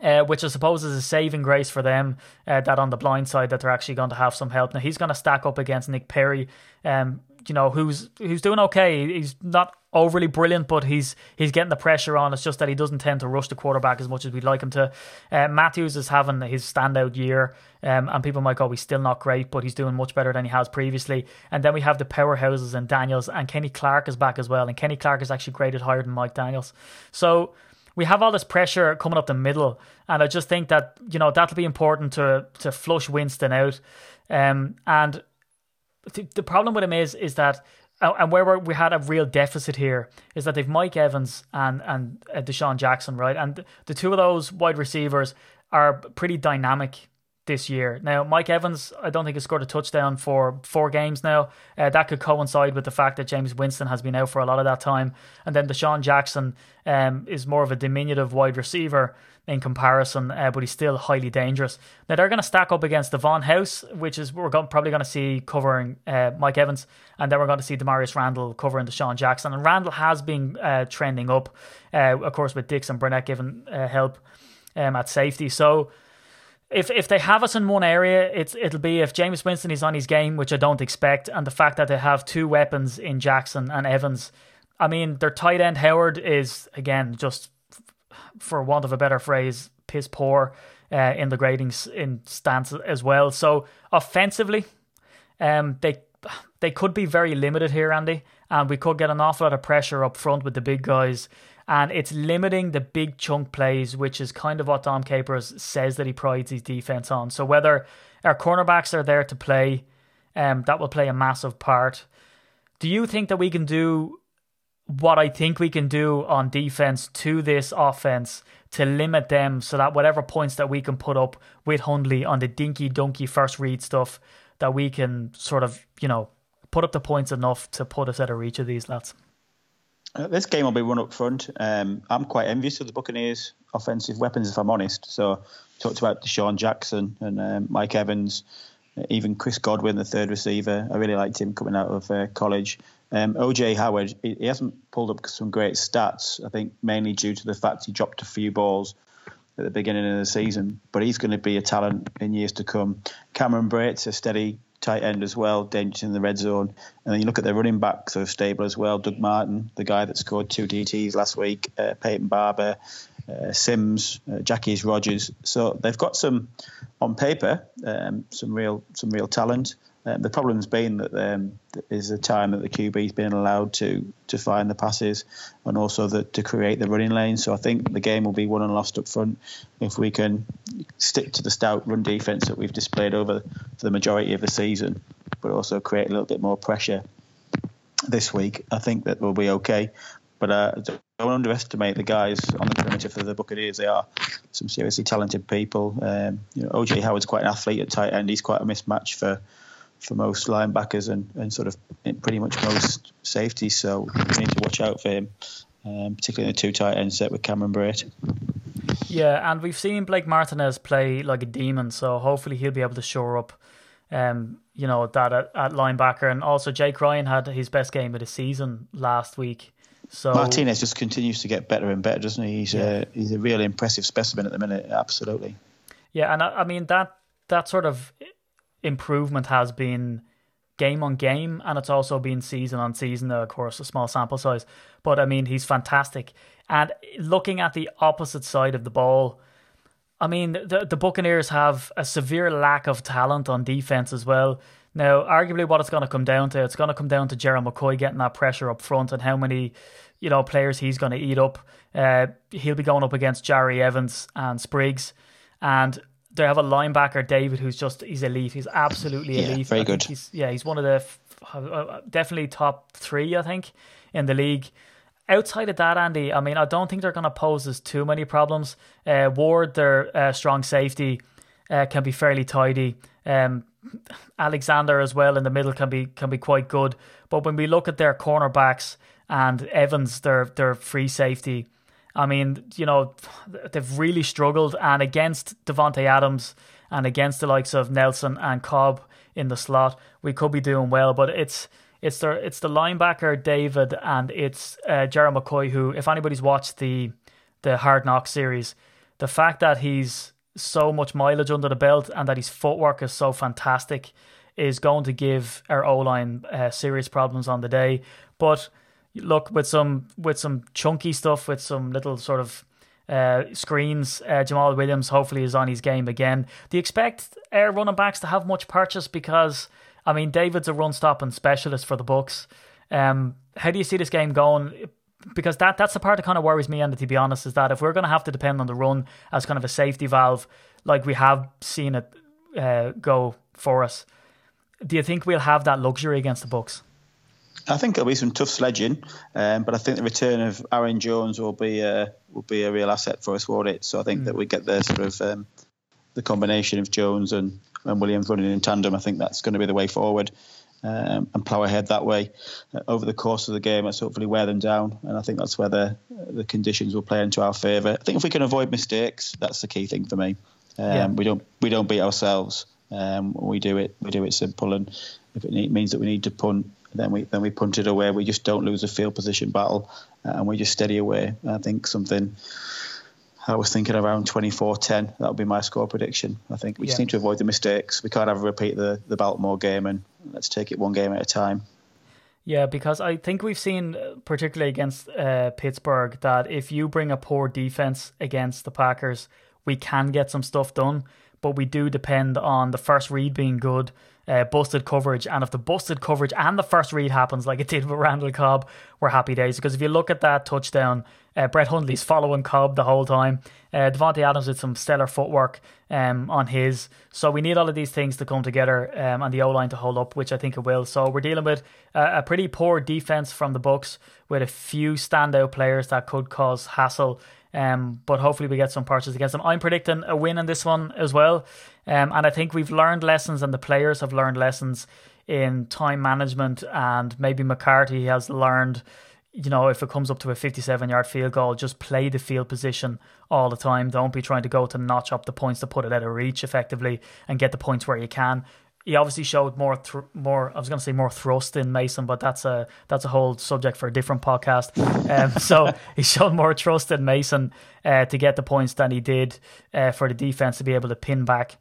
Uh, which I suppose is a saving grace for them. Uh, that on the blind side, that they're actually going to have some help. Now he's going to stack up against Nick Perry, um, you know, who's who's doing okay. He's not overly brilliant, but he's he's getting the pressure on. It's just that he doesn't tend to rush the quarterback as much as we'd like him to. Uh, Matthews is having his standout year, um, and people might go, he's still not great, but he's doing much better than he has previously. And then we have the powerhouses and Daniels, and Kenny Clark is back as well, and Kenny Clark is actually graded higher than Mike Daniels. So we have all this pressure coming up the middle, and I just think that you know that'll be important to to flush Winston out. Um, and the, problem with him is is that and where we had a real deficit here is that they've Mike Evans and and uh, DeSean Jackson, right? And the two of those wide receivers are pretty dynamic this year. Now, Mike Evans, I don't think has scored a touchdown for four games now. Uh, that could coincide with the fact that Jameis Winston has been out for a lot of that time, and then DeSean Jackson um, is more of a diminutive wide receiver in comparison, uh, but he's still highly dangerous. Now they're going to stack up against Davon House, which is we're probably going to see covering uh, Mike Evans, and then we're going to see Damarious Randall covering DeSean Jackson. And Randall has been uh, trending up, uh, of course, with Dix and Burnett giving uh, help um, at safety. So if if they have us in one area, it's it'll be if Jameis Winston is on his game, which I don't expect, and the fact that they have two weapons in Jackson and Evans. I mean, their tight end Howard is again just, for want of a better phrase, piss poor uh, in the gradings in stance as well. So offensively, um, they they could be very limited here, Andy, and we could get an awful lot of pressure up front with the big guys and it's limiting the big chunk plays, which is kind of what Dom Capers says that he prides his defense on. So whether our cornerbacks are there to play, um, that will play a massive part. Do you think that we can do what I think we can do on defense to this offense to limit them so that whatever points that we can put up with Hundley on the dinky donkey first read stuff, that we can sort of, you know, put up the points enough to put us at a reach of these lads? Uh, this game will be run up front. Um, I'm quite envious of the Buccaneers' offensive weapons, if I'm honest. So, talked about DeSean Jackson and um, Mike Evans, even Chris Godwin, the third receiver. I really liked him coming out of uh, college. Um, OJ Howard, he, hasn't pulled up some great stats. I think mainly due to the fact he dropped a few balls at the beginning of the season, but he's going to be a talent in years to come. Cameron Brate's a steady tight end as well, dangerous in the red zone. And then you look at their running backs, so stable as well. Doug Martin, the guy that scored two DTs last week, uh, Peyton Barber, uh, Sims, uh, Jacquizz Rodgers. So they've got some on paper, um, some real some real talent. Um, the problem's been that um, is a time that the QB's been allowed to to find the passes and also the, to create the running lane. So I think the game will be won and lost up front if we can stick to the stout run defense that we've displayed over the majority of the season, but also create a little bit more pressure this week. I think that we'll be okay. But uh, don't underestimate the guys on the perimeter for the Buccaneers. They are some seriously talented people. Um, you know, OJ Howard's quite an athlete at tight end. He's quite a mismatch for for most linebackers and, and sort of pretty much most safeties. So we need to watch out for him. um, particularly in the two tight end set with Cameron Brate. Yeah, and we've seen Blake Martinez play like a demon, so hopefully he'll be able to shore up, um, you know, that at, at linebacker. And also Jake Ryan had his best game of the season last week. So Martinez just continues to get better and better, doesn't he? He's yeah. a he's a really impressive specimen at the minute. Absolutely. Yeah, and I, I mean that that sort of improvement has been game on game, and it's also been season on season. Of course, a small sample size, but I mean he's fantastic. And looking at the opposite side of the ball, I mean the the Buccaneers have a severe lack of talent on defense as well. Now, arguably, what it's going to come down to, it's going to come down to Gerald McCoy getting that pressure up front and how many, you know, players he's going to eat up. Uh, he'll be going up against Jahri Evans and Spriggs, and they have a linebacker David who's just he's elite. He's absolutely elite. yeah. Very good. He's, yeah, he's one of the uh, definitely top three, I think, in the league. Outside of that, Andy, I mean, I don't think they're going to pose us too many problems. Uh, Ward, their uh, strong safety, uh, can be fairly tidy. Um, Alexander as well in the middle can be can be quite good. But when we look at their cornerbacks and Evans, their their free safety, I mean, you know, they've really struggled. And against Davante Adams and against the likes of Nelson and Cobb in the slot, we could be doing well. But it's it's the it's the linebacker David and it's uh, Gerald McCoy who, if anybody's watched the the Hard Knock series, the fact that he's so much mileage under the belt and that his footwork is so fantastic is going to give our O line uh, serious problems on the day. But look, with some with some chunky stuff, with some little sort of uh, screens, uh, Jamaal Williams hopefully is on his game again. Do you expect our running backs to have much purchase? Because I mean, David's a run stopping specialist for the Bucks. Um, how do you see this game going? because that that's the part that kind of worries me. And to be honest, is that if we're going to have to depend on the run as kind of a safety valve, like we have seen it uh, go for us, do you think we'll have that luxury against the Bucks? I think it'll be some tough sledging, um, but I think the return of Aaron Jones will be a, will be a real asset for us, won't it? So I think mm. that we get the sort of um, the combination of Jones and, and Williams running in tandem. I think that's going to be the way forward um, and plough ahead that way uh, over the course of the game. Let's hopefully wear them down, and I think that's where the the conditions will play into our favour. I think if we can avoid mistakes, that's the key thing for me. Um, yeah. We don't we don't beat ourselves. Um, we do it we do it simple, and if it means that we need to punt, then we then we punt it away. We just don't lose a field position battle, uh, and we just steady away. I think something I was thinking around 24-10. That would be my score prediction. I think we yeah. just need to avoid the mistakes. We can't have a repeat the the Baltimore game, and let's take it one game at a time. Yeah, because I think we've seen, uh, particularly against uh, Pittsburgh, that if you bring a poor defense against the Packers, we can get some stuff done. But we do depend on the first read being good uh, busted coverage. And if the busted coverage and the first read happens like it did with Randall Cobb, we're happy days. Because if you look at that touchdown, uh, Brett Hundley's following Cobb the whole time. Uh, Davante Adams did some stellar footwork um, on his. So we need all of these things to come together um, and the O line to hold up, which I think it will. So we're dealing with a, a pretty poor defense from the Bucks with a few standout players that could cause hassle. Um, but hopefully we get some purchases against them. I'm predicting a win in this one as well. Um, and I think we've learned lessons and the players have learned lessons in time management and maybe McCarthy has learned you know, if it comes up to a 57 yard field goal, just play the field position all the time. Don't be trying to go to notch up the points to put it out of reach effectively and get the points where you can he obviously showed more th- more I was going to say more thrust in Mason, but that's a that's a whole subject for a different podcast. Um, so he showed more trust in Mason uh, to get the points than he did uh, for the defense to be able to pin back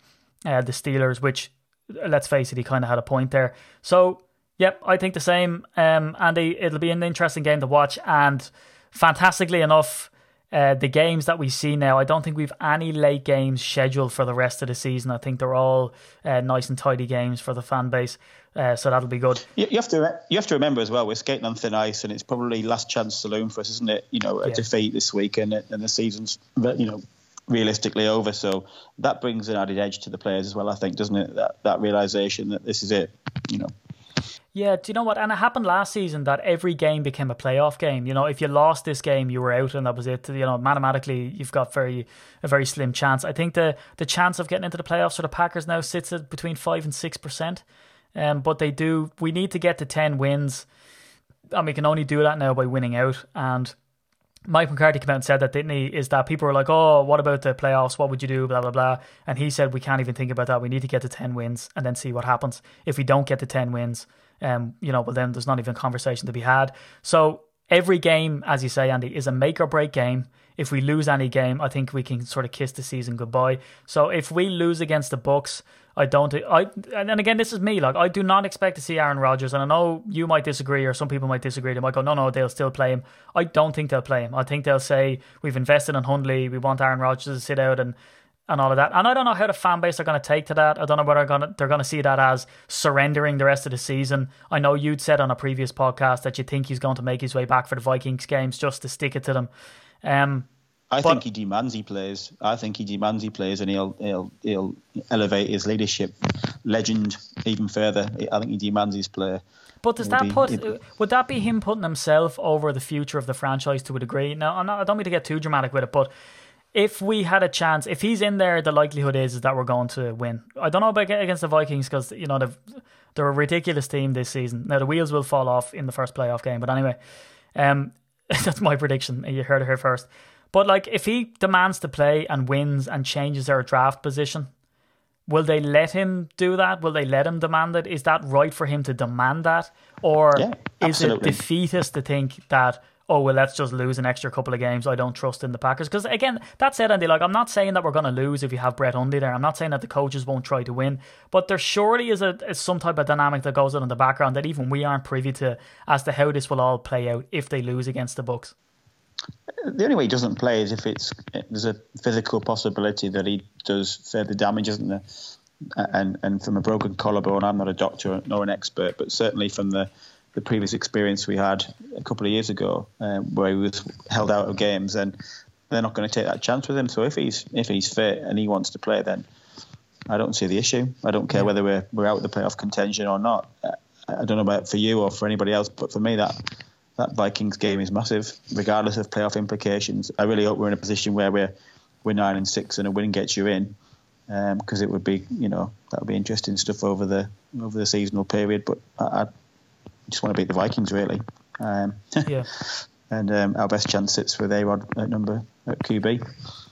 uh, the Steelers. Which, let's face it, he kind of had a point there. So, yep, I think the same. Um, Andy, it'll be an interesting game to watch, and fantastically enough uh, the games that we see now, I don't think we've any late games scheduled for the rest of the season. I think they're all uh, nice and tidy games for the fan base, uh, so that'll be good. You, you, have to you have to remember as well, we're skating on thin ice, and it's probably last chance saloon for us, isn't it? You know, a yeah. defeat this week, and, and the season's you know realistically over. So that brings an added edge to the players as well. I think, doesn't it? That that realization that this is it. You know. Yeah, do you know what? And it happened last season that every game became a playoff game. You know, if you lost this game, you were out, and that was it. You know, mathematically, you've got very a very slim chance. I think the the chance of getting into the playoffs for the Packers now sits at between five and six percent. Um, but they do. We need to get to ten wins, and we can only do that now by winning out. And Mike McCarthy came out and said that, didn't he? Is that people were like, oh, what about the playoffs? What would you do? Blah, blah, blah. And he said, we can't even think about that. We need to get to 10 wins and then see what happens. If we don't get to 10 wins, um, you know, but then there's not even conversation to be had. So every game, as you say, Andy, is a make or break game. If we lose any game, I think we can sort of kiss the season goodbye. So if we lose against the Bucks, I don't. I and again, this is me. Like I do not expect to see Aaron Rodgers, and I know you might disagree, or some people might disagree. They might go, no, no, they'll still play him. I don't think they'll play him. I think they'll say we've invested in Hundley. We want Aaron Rodgers to sit out and and all of that. And I don't know how the fan base are going to take to that. I don't know whether they're going to, they're going to see that as surrendering the rest of the season. I know you'd said on a previous podcast that you think he's going to make his way back for the Vikings games just to stick it to them. Um, I but- think he demands he plays. I think he demands he plays, and he'll he'll he'll elevate his leadership legend even further. I think he demands his play. But does Would that be- put it- would that be him putting himself over the future of the franchise to a degree? Now, I'm not, I don't mean to get too dramatic with it, but if we had a chance, if he's in there, the likelihood is, is that we're going to win. I don't know about against the Vikings because you know they've, they're a ridiculous team this season. Now the wheels will fall off in the first playoff game, but anyway, um, that's my prediction. You heard it here first. But like, if he demands to play and wins and changes their draft position, Will they let him do that? Will they let him demand it? Is that right for him to demand that? Or Yeah, is it defeatist to think that, oh, well, let's just lose an extra couple of games. I don't trust in the Packers. Because, again, that said, Andy, like, I'm not saying that we're going to lose if you have Brett Hundley there. I'm not saying that the coaches won't try to win. But there surely is, a, is some type of dynamic that goes on in the background that even we aren't privy to as to how this will all play out if they lose against the Bucks. The only way he doesn't play is if it's there's a physical possibility that he does further damage, isn't there? And and from a broken collarbone, I'm not a doctor nor an expert, but certainly from the the previous experience we had a couple of years ago, um, where he was held out of games, and they're not going to take that chance with him. So if he's if he's fit and he wants to play, then I don't see the issue. I don't care whether we're we're out of the playoff contention or not. I I don't know about for you or for anybody else, but for me that that Vikings game is massive, regardless of playoff implications. I really hope we're in a position where we're we're nine and six and a win gets you in, because it would be you know that would be interesting stuff over the over the seasonal period. But I just want to beat the Vikings really, um, Yeah. and um, our best chance sits with A Rod at number at QB.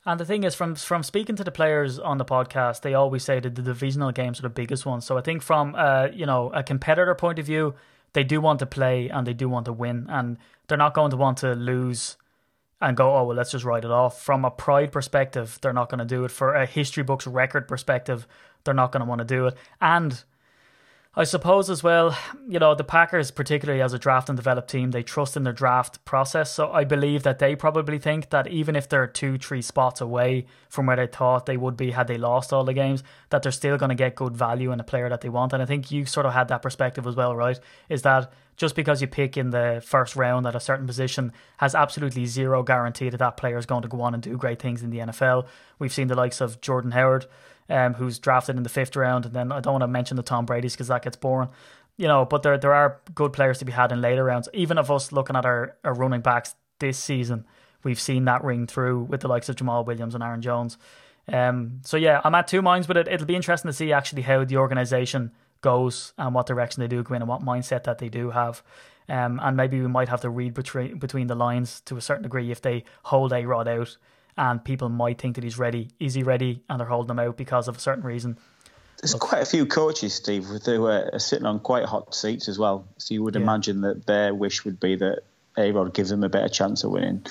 And the thing is, from from speaking to the players on the podcast, they always say that the divisional games are the biggest ones. So I think from uh, you know a competitor point of view, they do want to play and they do want to win, and they're not going to want to lose and go, oh well, let's just write it off. From a pride perspective, they're not going to do it. For a history books record perspective, they're not going to want to do it. And I suppose as well, you know, the Packers, particularly as a draft and develop team, they trust in their draft process. So I believe that they probably think that even if they're two, three spots away from where they thought they would be had they lost all the games, that they're still going to get good value in a player that they want. And I think you sort of had that perspective as well, right? Is that just because you pick in the first round at a certain position has absolutely zero guarantee that that player is going to go on and do great things in the NFL. We've seen the likes of Jordan Howard um, who's drafted in the fifth round, and then I don't want to mention the Tom Brady's because that gets boring, you know. But there there are good players to be had in later rounds. Even of us looking at our, our running backs this season, we've seen that ring through with the likes of Jamaal Williams and Aaron Jones. Um, so yeah, I'm at two minds with it. It'll be interesting to see actually how the organization goes and what direction they do go in and what mindset that they do have. Um, and maybe we might have to read between between the lines to a certain degree if they hold A Rod out and people might think that he's ready. Is he ready? And they're holding him out because of a certain reason. There's quite a few coaches, Steve, who are sitting on quite hot seats as well. So you would Yeah. imagine that their wish would be that A Rod gives them a better chance of winning.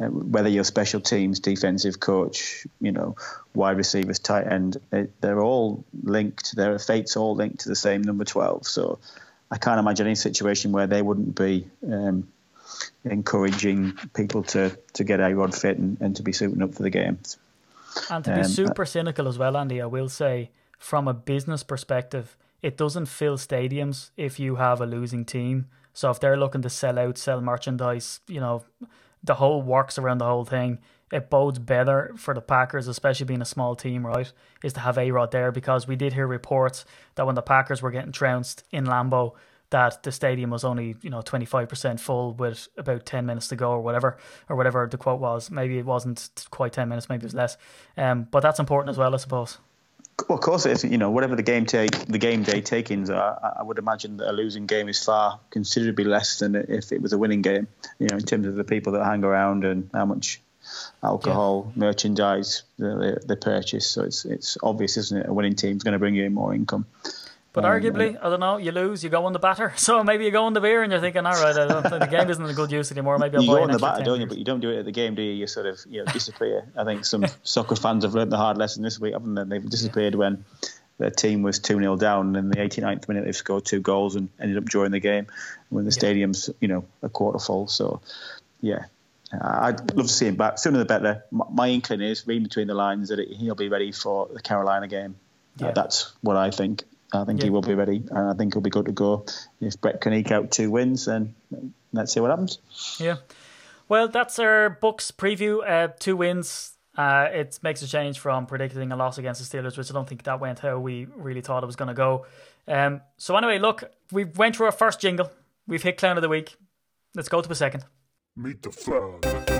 Uh, whether you're special teams, defensive coach, you know, wide receivers, tight end, it, they're all linked. Their fates all linked to the same number 12. So I can't imagine any situation where they wouldn't be um, encouraging people to, to get A Rod fit and, and to be suiting up for the games. And to be Um, super cynical as well, Andy, I will say, from a business perspective, it doesn't fill stadiums if you have a losing team. So if they're looking to sell out, sell merchandise, you know, the whole works around the whole thing. It bodes better for the Packers, especially being a small team, right? Is to have A Rod there because we did hear reports that when the Packers were getting trounced in Lambeau, that the stadium was only you know 25% full with about 10 minutes to go or whatever or whatever the quote was maybe it wasn't quite 10 minutes maybe it was less um, but that's important as well I suppose Well, of course it is. You know, whatever the game take, the game day takings are, I- would imagine that a losing game is far considerably less than if it was a winning game. You know, in terms of the people that hang around and how much alcohol, merchandise they, they purchase. So it's it's obvious, isn't it? A winning team's going to bring you in more income. But Um, arguably, I don't know, you lose, you go on the batter. So maybe you go on the beer and you're thinking, all right, I don't think the game isn't a good use anymore. Maybe I'll you buy go on the batter, don't you? But you don't do it at the game, do you? You sort of you know disappear. I think some soccer fans have learned the hard lesson this week, haven't they? They've disappeared when their team was 2 0 down, and in the 89th minute they've scored two goals and ended up drawing the game when the stadium's you know a quarter full. So yeah. I'd love to see him back. Sooner the better. My, my inkling is, reading between the lines, that he'll be ready for the Carolina game. Uh, that's what I think. I think he will be ready, and I think he'll be good to go. If Brett can eke out two wins, then let's see what happens. Yeah. Well, that's our Bucks preview. Uh, two wins. Uh, it makes a change from predicting a loss against the Steelers, which I don't think that went how we really thought it was going to go. Um, so anyway, look, we went through our first jingle. We've hit clown of the week. Let's go to a second. Meet the fan.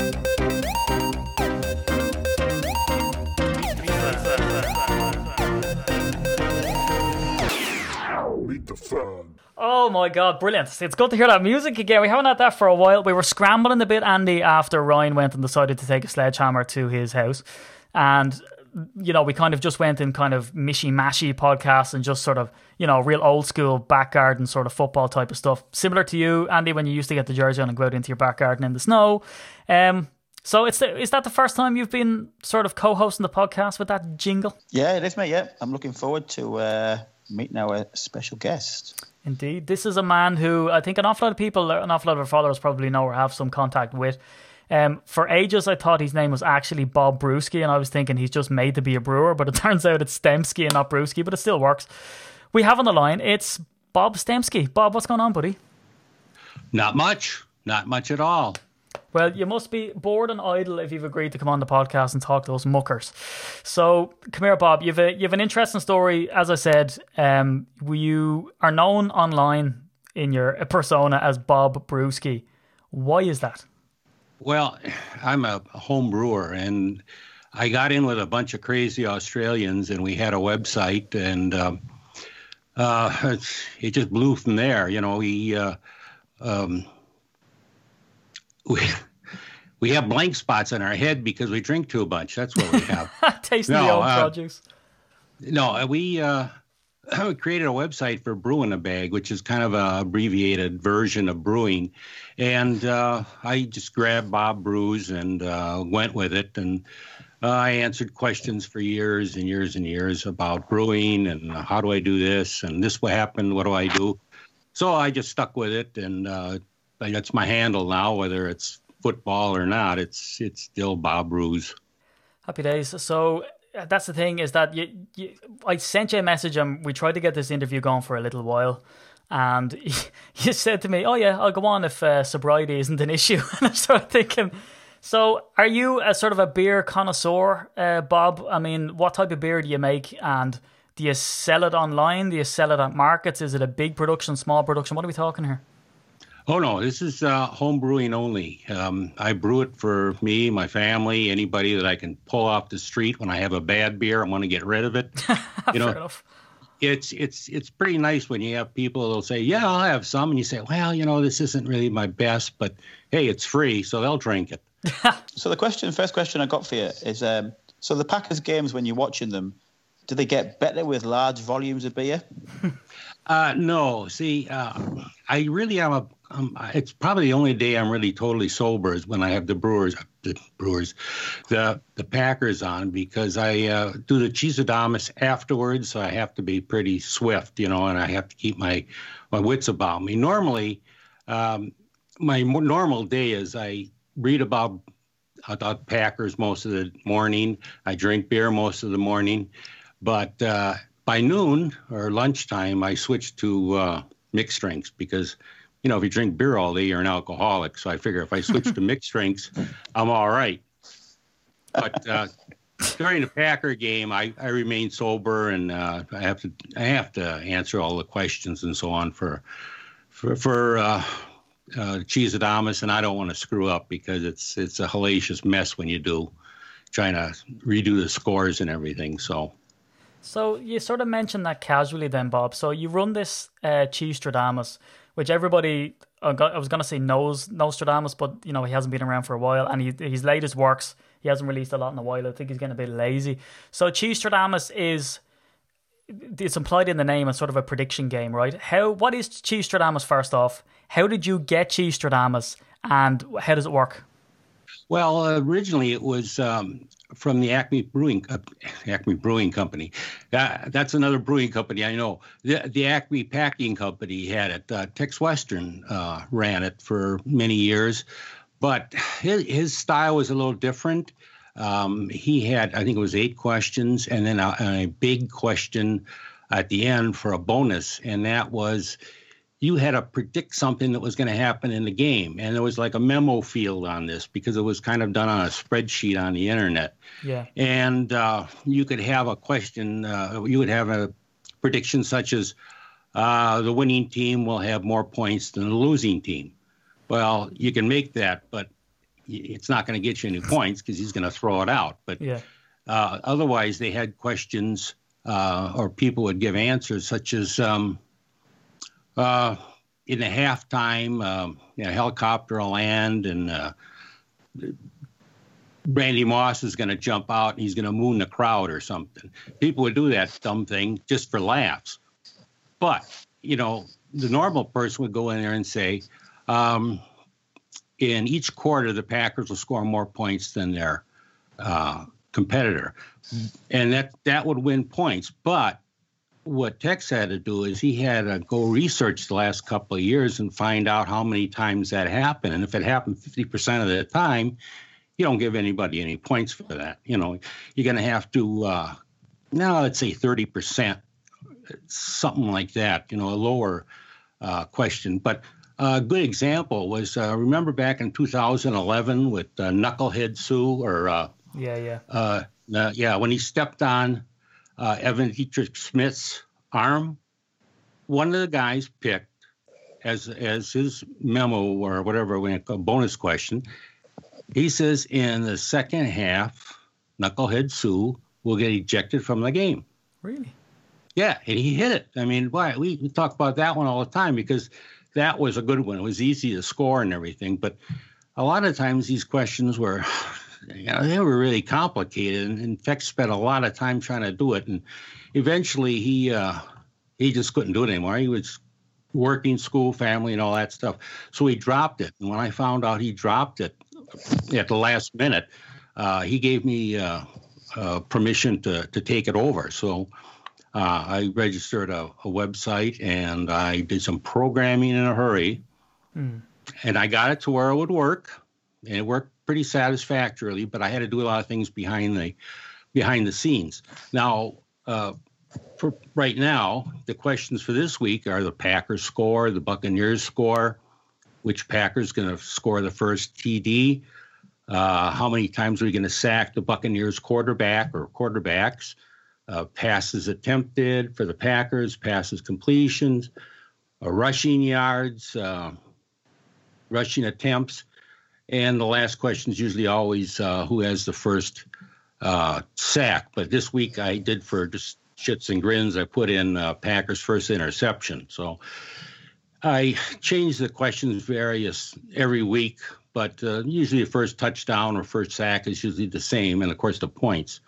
The fan. Oh my god, brilliant. It's good to hear that music again. We haven't had that for a while. We were scrambling a bit, Andy, after Ryan went and decided to take a sledgehammer to his house. And, you know, we kind of just went in kind of mishy mashy podcasts and just sort of, you know, real old school back garden sort of football type of stuff. Similar to you, Andy, when you used to get the jersey on and go out into your back garden in the snow. Um, so it's the, is that the first time you've been sort of co-hosting the podcast with that jingle? Yeah, it is, mate. Yeah, I'm looking forward to uh, meeting our special guest. Indeed. This is a man who I think an awful lot of people, an awful lot of our followers probably know or have some contact with. Um, for ages, I thought his name was actually Bob Brewski, and I was thinking he's just made to be a brewer, but it turns out it's Stemsky and not Brewski, but it still works. We have on the line, it's Bob Stemsky. Bob, what's going on, buddy? Not much. Not much at all. Well, you must be bored and idle if you've agreed to come on the podcast and talk to us muckers. So, come here, Bob. You've a, you've an interesting story. As I said, um, you are known online in your persona as Bob Brewski. Why is that? Well, I'm a home brewer, and I got in with a bunch of crazy Australians, and we had a website, and um, uh, it just blew from there. You know, we uh, um, we we have blank spots on our head because we drink too much. That's what we have. Tasting No, the old uh, produce. No, uh, we uh, created a website for Brew in a Bag, which is kind of a abbreviated version of brewing. And uh, I just grabbed Bob Brews and uh, went with it. And uh, I answered questions for years and years and years about brewing and how do I do this and this will happen, what do I do? So I just stuck with it, and that's my handle now. Whether it's football or not, it's it's still Bob Brews. Happy days. So uh, that's the thing is that you, you, I sent you a message and we tried to get this interview going for a little while. And you said to me, "Oh yeah, I'll go on if uh, sobriety isn't an issue." And I started thinking, so are you a sort of a beer connoisseur, uh, Bob? I mean, what type of beer do you make, and do you sell it online? Do you sell it at markets? Is it a big production, small production? What are we talking here? Oh no, this is uh, home brewing only. Um, I brew it for me, my family, anybody that I can pull off the street when I have a bad beer and want to get rid of it. You know, Fair enough. it's it's it's pretty nice when you have people that'll say, "Yeah, I'll have some," and you say, "Well, you know, this isn't really my best, but hey, it's free, so they'll drink it." So the question, first question I got for you is: um, so the Packers games when you're watching them, do they get better with large volumes of beer? Uh, no, see, uh, I really am a. Um, it's probably the only day I'm really totally sober is when I have the Brewers, the Brewers, the the Packers on because I uh, do the Cheestradamus afterwards, so I have to be pretty swift, you know, and I have to keep my my wits about me. Normally, um, my normal day is I read about about Packers most of the morning. I drink beer most of the morning, but uh, by noon or lunchtime, I switch to uh, mixed drinks because, you know, if you drink beer all day, you're an alcoholic. So I figure if I switch to mixed drinks, I'm all right. But uh, during the Packer game, I, I remain sober and uh, I have to I have to answer all the questions and so on for for for uh, uh, Cheestradamus, and I don't want to screw up because it's it's a hellacious mess when you do trying to redo the scores and everything. So. So you sort of mentioned that casually, then, Bob. So you run this uh, Stradamus, which everybody I was going to say knows Nostradamus, but you know he hasn't been around for a while, and he, his latest works he hasn't released a lot in a while. I think he's getting a bit lazy. So Stradamus is it's implied in the name as sort of a prediction game, right? How what is Stradamus first off? How did you get Stradamus, and how does it work? Well, originally it was um, from the Acme Brewing uh, Acme Brewing Company. That, that's another brewing company I know. The, the Acme Packing Company had it. Uh, Tex Western uh, ran it for many years, but his, his style was a little different. Um, he had, I think it was eight questions, and then a, a big question at the end for a bonus, and that was you had to predict something that was going to happen in the game. And there was like a memo field on this because it was kind of done on a spreadsheet on the internet. Yeah. And uh, you could have a question, uh, you would have a prediction such as uh, the winning team will have more points than the losing team. Well, you can make that, but it's not going to get you any points because he's going to throw it out. But yeah. Uh, otherwise, they had questions uh, or people would give answers such as, um, uh, in the halftime, um, you know, helicopter will land and uh, Randy Moss is going to jump out and he's going to moon the crowd or something. People would do that dumb thing just for laughs. But, you know, the normal person would go in there and say, um, in each quarter, the Packers will score more points than their uh, competitor. And that, that would win points. But what Tex had to do is he had to go research the last couple of years and find out how many times that happened. And if it happened 50% of the time, you don't give anybody any points for that. You know, you're going to have to, uh, now let's say 30%, something like that, you know, a lower uh, question. But a good example was uh, remember back in 2011 with uh, Knucklehead Suh or. Uh, yeah, yeah. Uh, yeah, when he stepped on uh, Evan Dietrich Smith's arm. One of the guys picked as as his memo or whatever a bonus question. He says in the second half, Knucklehead Suh will get ejected from the game. Really? Yeah, and he hit it. I mean, why we, we talk about that one all the time because that was a good one. It was easy to score and everything, but a lot of times these questions were you know, they were really complicated. And in fact, spent a lot of time trying to do it. And eventually, he uh, he just couldn't do it anymore. He was working, school, family, and all that stuff. So he dropped it. And when I found out he dropped it at the last minute, uh, he gave me uh, uh permission to to take it over. So. Uh, I registered a, a, website and I did some programming in a hurry, mm. and I got it to where it would work, and it worked pretty satisfactorily, but I had to do a lot of things behind the behind the scenes. Now, uh, for right now, the questions for this week are the Packers score, the Buccaneers score, which Packers going to score the first TD, uh, how many times are we going to sack the Buccaneers quarterback or quarterbacks, uh, passes attempted for the Packers, passes completions, uh, rushing yards, uh, rushing attempts, and the last question is usually always uh, who has the first uh, sack. But this week I did for just shits and grins, I put in uh, Packers' first interception. So I change the questions various every week, but uh, usually the first touchdown or first sack is usually the same, and of course the points.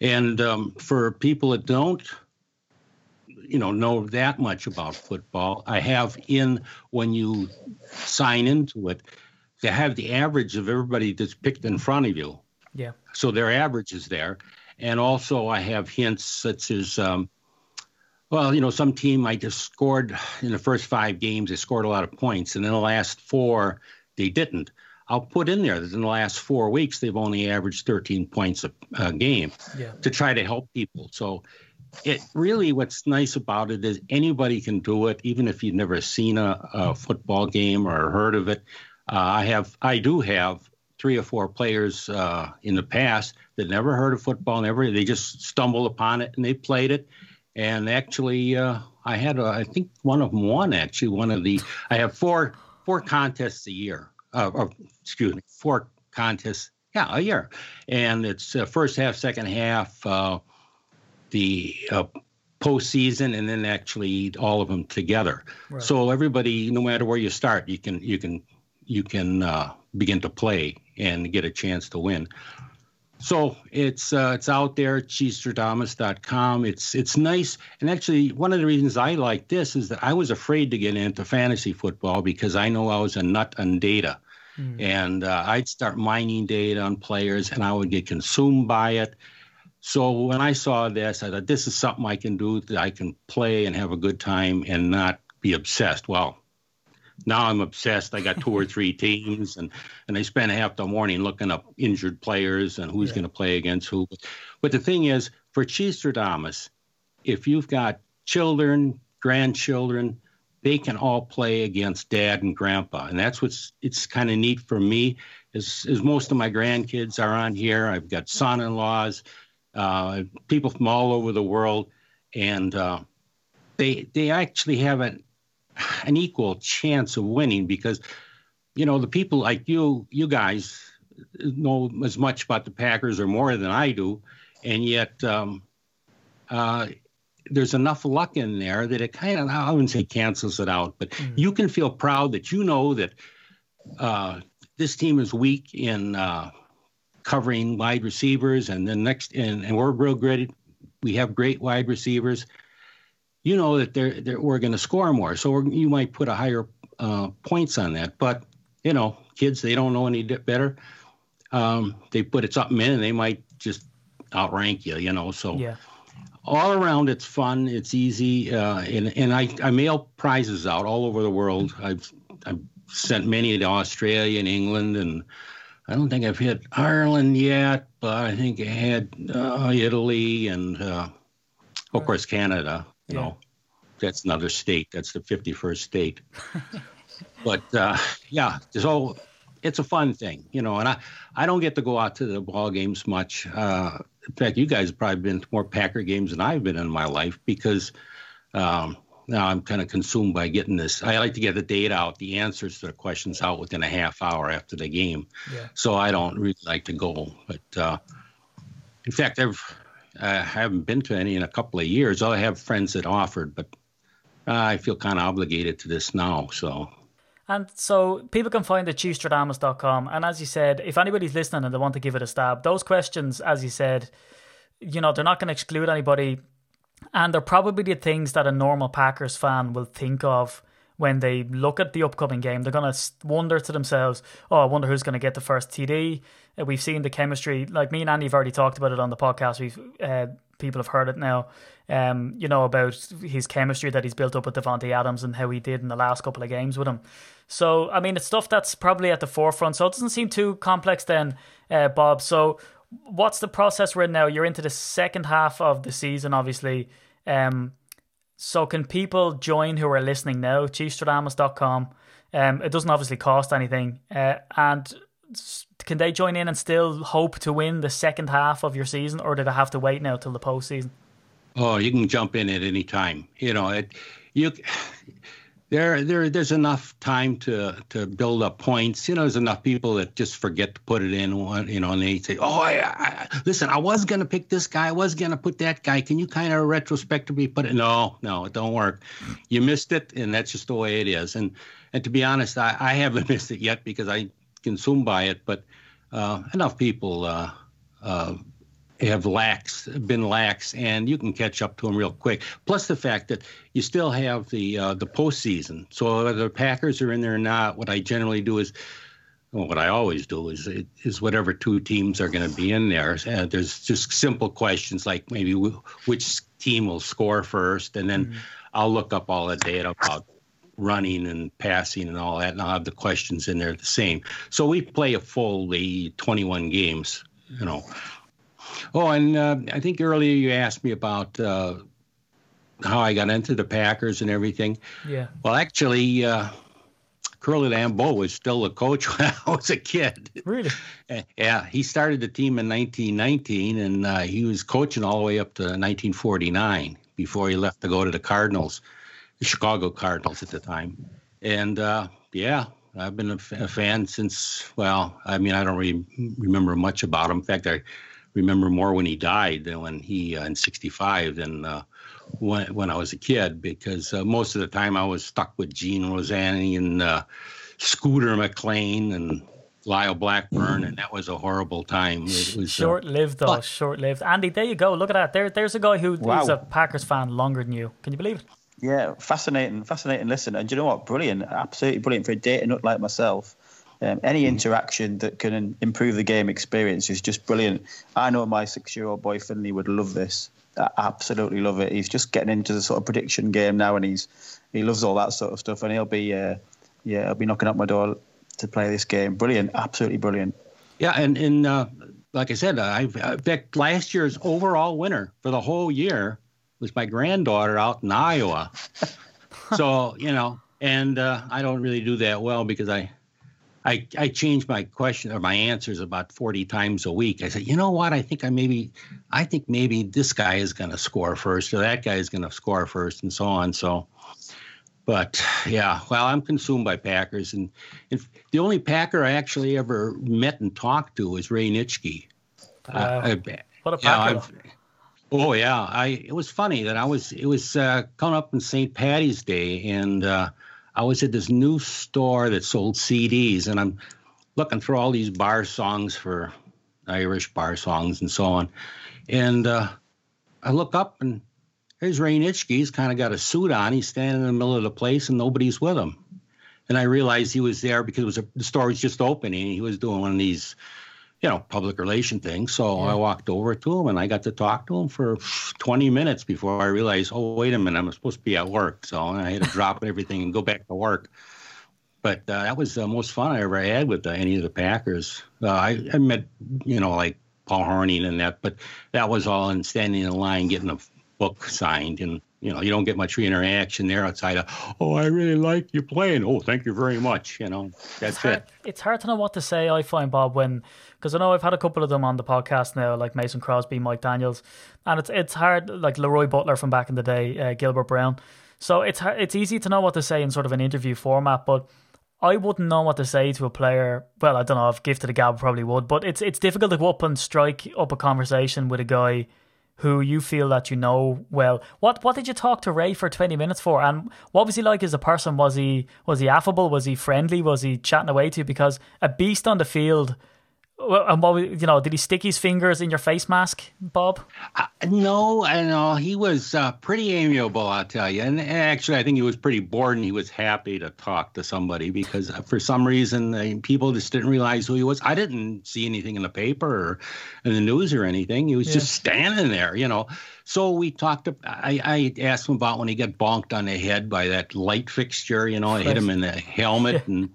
And um, for people that don't, you know, know that much about football, I have in when you sign into it to have the average of everybody that's picked in front of you. Yeah. So their average is there. And also, I have hints such as, um, well, you know, some team I just scored in the first five games, they scored a lot of points. And in the last four, they didn't. I'll put in there that in the last four weeks, they've only averaged 13 points a, a game yeah. to try to help people. So it really, what's nice about it is anybody can do it, even if you've never seen a, a football game or heard of it. Uh, I have, I do have three or four players uh, in the past that never heard of football, never they just stumbled upon it and they played it. And actually, uh, I had, a, I think one of them won. Actually, one of the I have four four contests a year. Uh, or, excuse me, four contests, yeah, a year. And it's uh, first half, second half. Uh, the uh, postseason and then actually all of them together. So everybody, no matter where you start, you can you can you can uh, begin to play and get a chance to win. So it's uh, it's out there, cheestradamus.com. It's it's nice, and actually one of the reasons I like this is that I was afraid to get into fantasy football because I know I was a nut on data, and uh, I'd start mining data on players, and I would get consumed by it. So when I saw this, I thought this is something I can do that I can play and have a good time and not be obsessed. Well, now I'm obsessed. I got two or three teams, and and I spend half the morning looking up injured players and who's going to play against who. But the thing is, for Cheestradamus, if you've got children, grandchildren, they can all play against dad and grandpa, and that's what's it's kind of neat for me. Is is most of my grandkids are on here. I've got son-in-laws, uh, people from all over the world, and uh, they they actually have an an equal chance of winning because you know the people like you you guys know as much about the Packers or more than I do, and yet um, uh, there's enough luck in there that it kind of I wouldn't say cancels it out, but you can feel proud that you know that uh, this team is weak in uh, covering wide receivers, and then next and, and we're real great. We have great wide receivers. You know that they're, they're we're going to score more, so we're, you might put a higher uh, points on that. But you know, kids they don't know any better. Um, they put it something in, and they might just outrank you. You know, so Yeah. all around it's fun it's easy uh, and, and I, I mail prizes out all over the world I've, I've sent many to australia and england and i don't think i've hit ireland yet but i think i had uh, italy and uh, of course canada you Yeah. know that's another state that's the 51st state but uh, yeah so it's a fun thing you know and i i don't get to go out to the ball games much uh, in fact, you guys have probably been to more Packer games than I've been in my life because um, now I'm kind of consumed by getting this. I like to get the data out, the answers to the questions out within a half hour after the game. Yeah. So I don't really like to go. But uh, in fact, I've I haven't been to any in a couple of years. I have friends that offered, but uh, I feel kind of obligated to this now. So And so people can find at cheestradamus.com. And as you said, if anybody's listening and they want to give it a stab, those questions, as you said, you know, they're not going to exclude anybody. And they're probably the things that a normal Packers fan will think of when they look at the upcoming game. They're going to wonder to themselves, oh, I wonder who's going to get the first TD. Uh, We've seen the chemistry. Like me and Andy have already talked about it on the podcast. We've uh, People have heard it now. Um, you know, about his chemistry that he's built up with Davante Adams and how he did in the last couple of games with him. So, I mean, it's stuff that's probably at the forefront. So it doesn't seem too complex then, uh, Bob. So, what's the process we're in now? You're into the second half of the season, obviously. Um, so can people join who are listening now? Cheestradamus.com. Um, it doesn't obviously cost anything. Uh, and can they join in and still hope to win the second half of your season, or do they have to wait now till the postseason? Oh, you can jump in at any time. You know, it, you there there there's enough time to to build up points. You know, there's enough people that just forget to put it in. You know, and they say, "Oh, I, I listen, I was gonna pick this guy. I was gonna put that guy. Can you kind of retrospectively put it?" No, no, it don't work. You missed it, and that's just the way it is. And and to be honest, I, I haven't missed it yet because I consumed by it. But uh, enough people. Uh, uh, have lax been lax, and you can catch up to them real quick. Plus the fact that you still have the uh, the postseason. So whether the Packers are in there or not, what I generally do is, well, what I always do is is whatever two teams are going to be in there. Uh, there's just simple questions like maybe w- which team will score first, and then I'll look up all the data about running and passing and all that, and I'll have the questions in there the same. So we play a fully 21 games, you know. Oh, and uh, I think earlier you asked me about uh, how I got into the Packers and everything. Yeah. Well, actually, uh, Curly Lambeau was still the coach when I was a kid. Really? Uh, Yeah, he started the team in 1919, and uh, he was coaching all the way up to 1949 before he left to go to the Cardinals, the Chicago Cardinals at the time. And uh, yeah, I've been a, f- a fan since. Well, I mean, I don't really remember much about him. In fact, I remember more when he died than when he uh, in '65 than uh, when when I was a kid because uh, most of the time I was stuck with Gene Ronzani and uh, Scooter McLean and Lisle Blackbourn, and that was a horrible time. It was uh, Short lived, though. Short lived. Andy, there you go. Look at that. There, there's a guy who is Wow. a Packers fan longer than you. Can you believe it? Yeah, fascinating, fascinating listen. And do you know what? Brilliant, absolutely brilliant for a data nut like myself. Um, any interaction that can improve the game experience is just brilliant. I know my six-year-old boy Finley would love this. I absolutely love it. He's just getting into the sort of prediction game now, and he's he loves all that sort of stuff. And he'll be, uh, yeah, he'll be knocking at my door to play this game. Brilliant, absolutely brilliant. Yeah, and and uh, like I said, I in fact last year's overall winner for the whole year was my granddaughter out in Iowa. so you know, and uh, I don't really do that well because I. I, I change my question or my answers about 40 times a week. I said, you know what? I think I maybe, I think maybe this guy is going to score first or that guy is going to score first and so on. So, but yeah, well, I'm consumed by Packers, and, and the only Packer I actually ever met and talked to was Ray Nitschke. Wow. I- What a Packer. I've- oh yeah, I it was funny that I was it was uh, coming up in St. Patty's Day, and uh, I was at this new store that sold CDs, and I'm looking for all these bar songs for Irish bar songs and so on, and uh, I look up and there's Ray Nitschke. He's kind of got a suit on. He's standing in the middle of the place, and nobody's with him. And I realized he was there because it was a, the store was just opening. He was doing one of these, you know, public relation thing. So I walked over to him and I got to talk to him for 20 minutes before I realized, oh, wait a minute, I'm supposed to be at work. So I had to drop everything and go back to work. But uh, that was the most fun I ever had with uh, any of the Packers. Uh, I, I met, you know, like Paul Hornung and that, but that was all in standing in line getting a book signed. And, you know, you don't get much interaction there outside of, oh, I really like you playing. Oh, thank you very much. You know, that's it's hard, it. it's hard to know what to say. I find Bob when because I know I've had a couple of them on the podcast now, like Mason Crosby, Mike Daniels, and it's it's hard. Like LeRoy Butler from back in the day, uh, Gilbert Brown. So it's it's easy to know what to say in sort of an interview format, but I wouldn't know what to say to a player. Well, I don't know if Gift to the Gab probably would, but it's it's difficult to go up and strike up a conversation with a guy who you feel that you know well. What what did you talk to Ray for twenty minutes for? And what was he like as a person? Was he was he affable? Was he friendly? Was he chatting away to you? Because a beast on the field. Well, and what was- you know? Did he stick his fingers in your face mask, Bob? No, I know he was uh, pretty amiable, I'll tell you. And, and actually, I think he was pretty bored, and he was happy to talk to somebody because uh, for some reason, uh, people just didn't realize who he was. I didn't see anything in the paper or in the news or anything. He was just standing there, you know. So we talked. I, I asked him about when he got bonked on the head by that light fixture. You know, it hit him in the helmet, and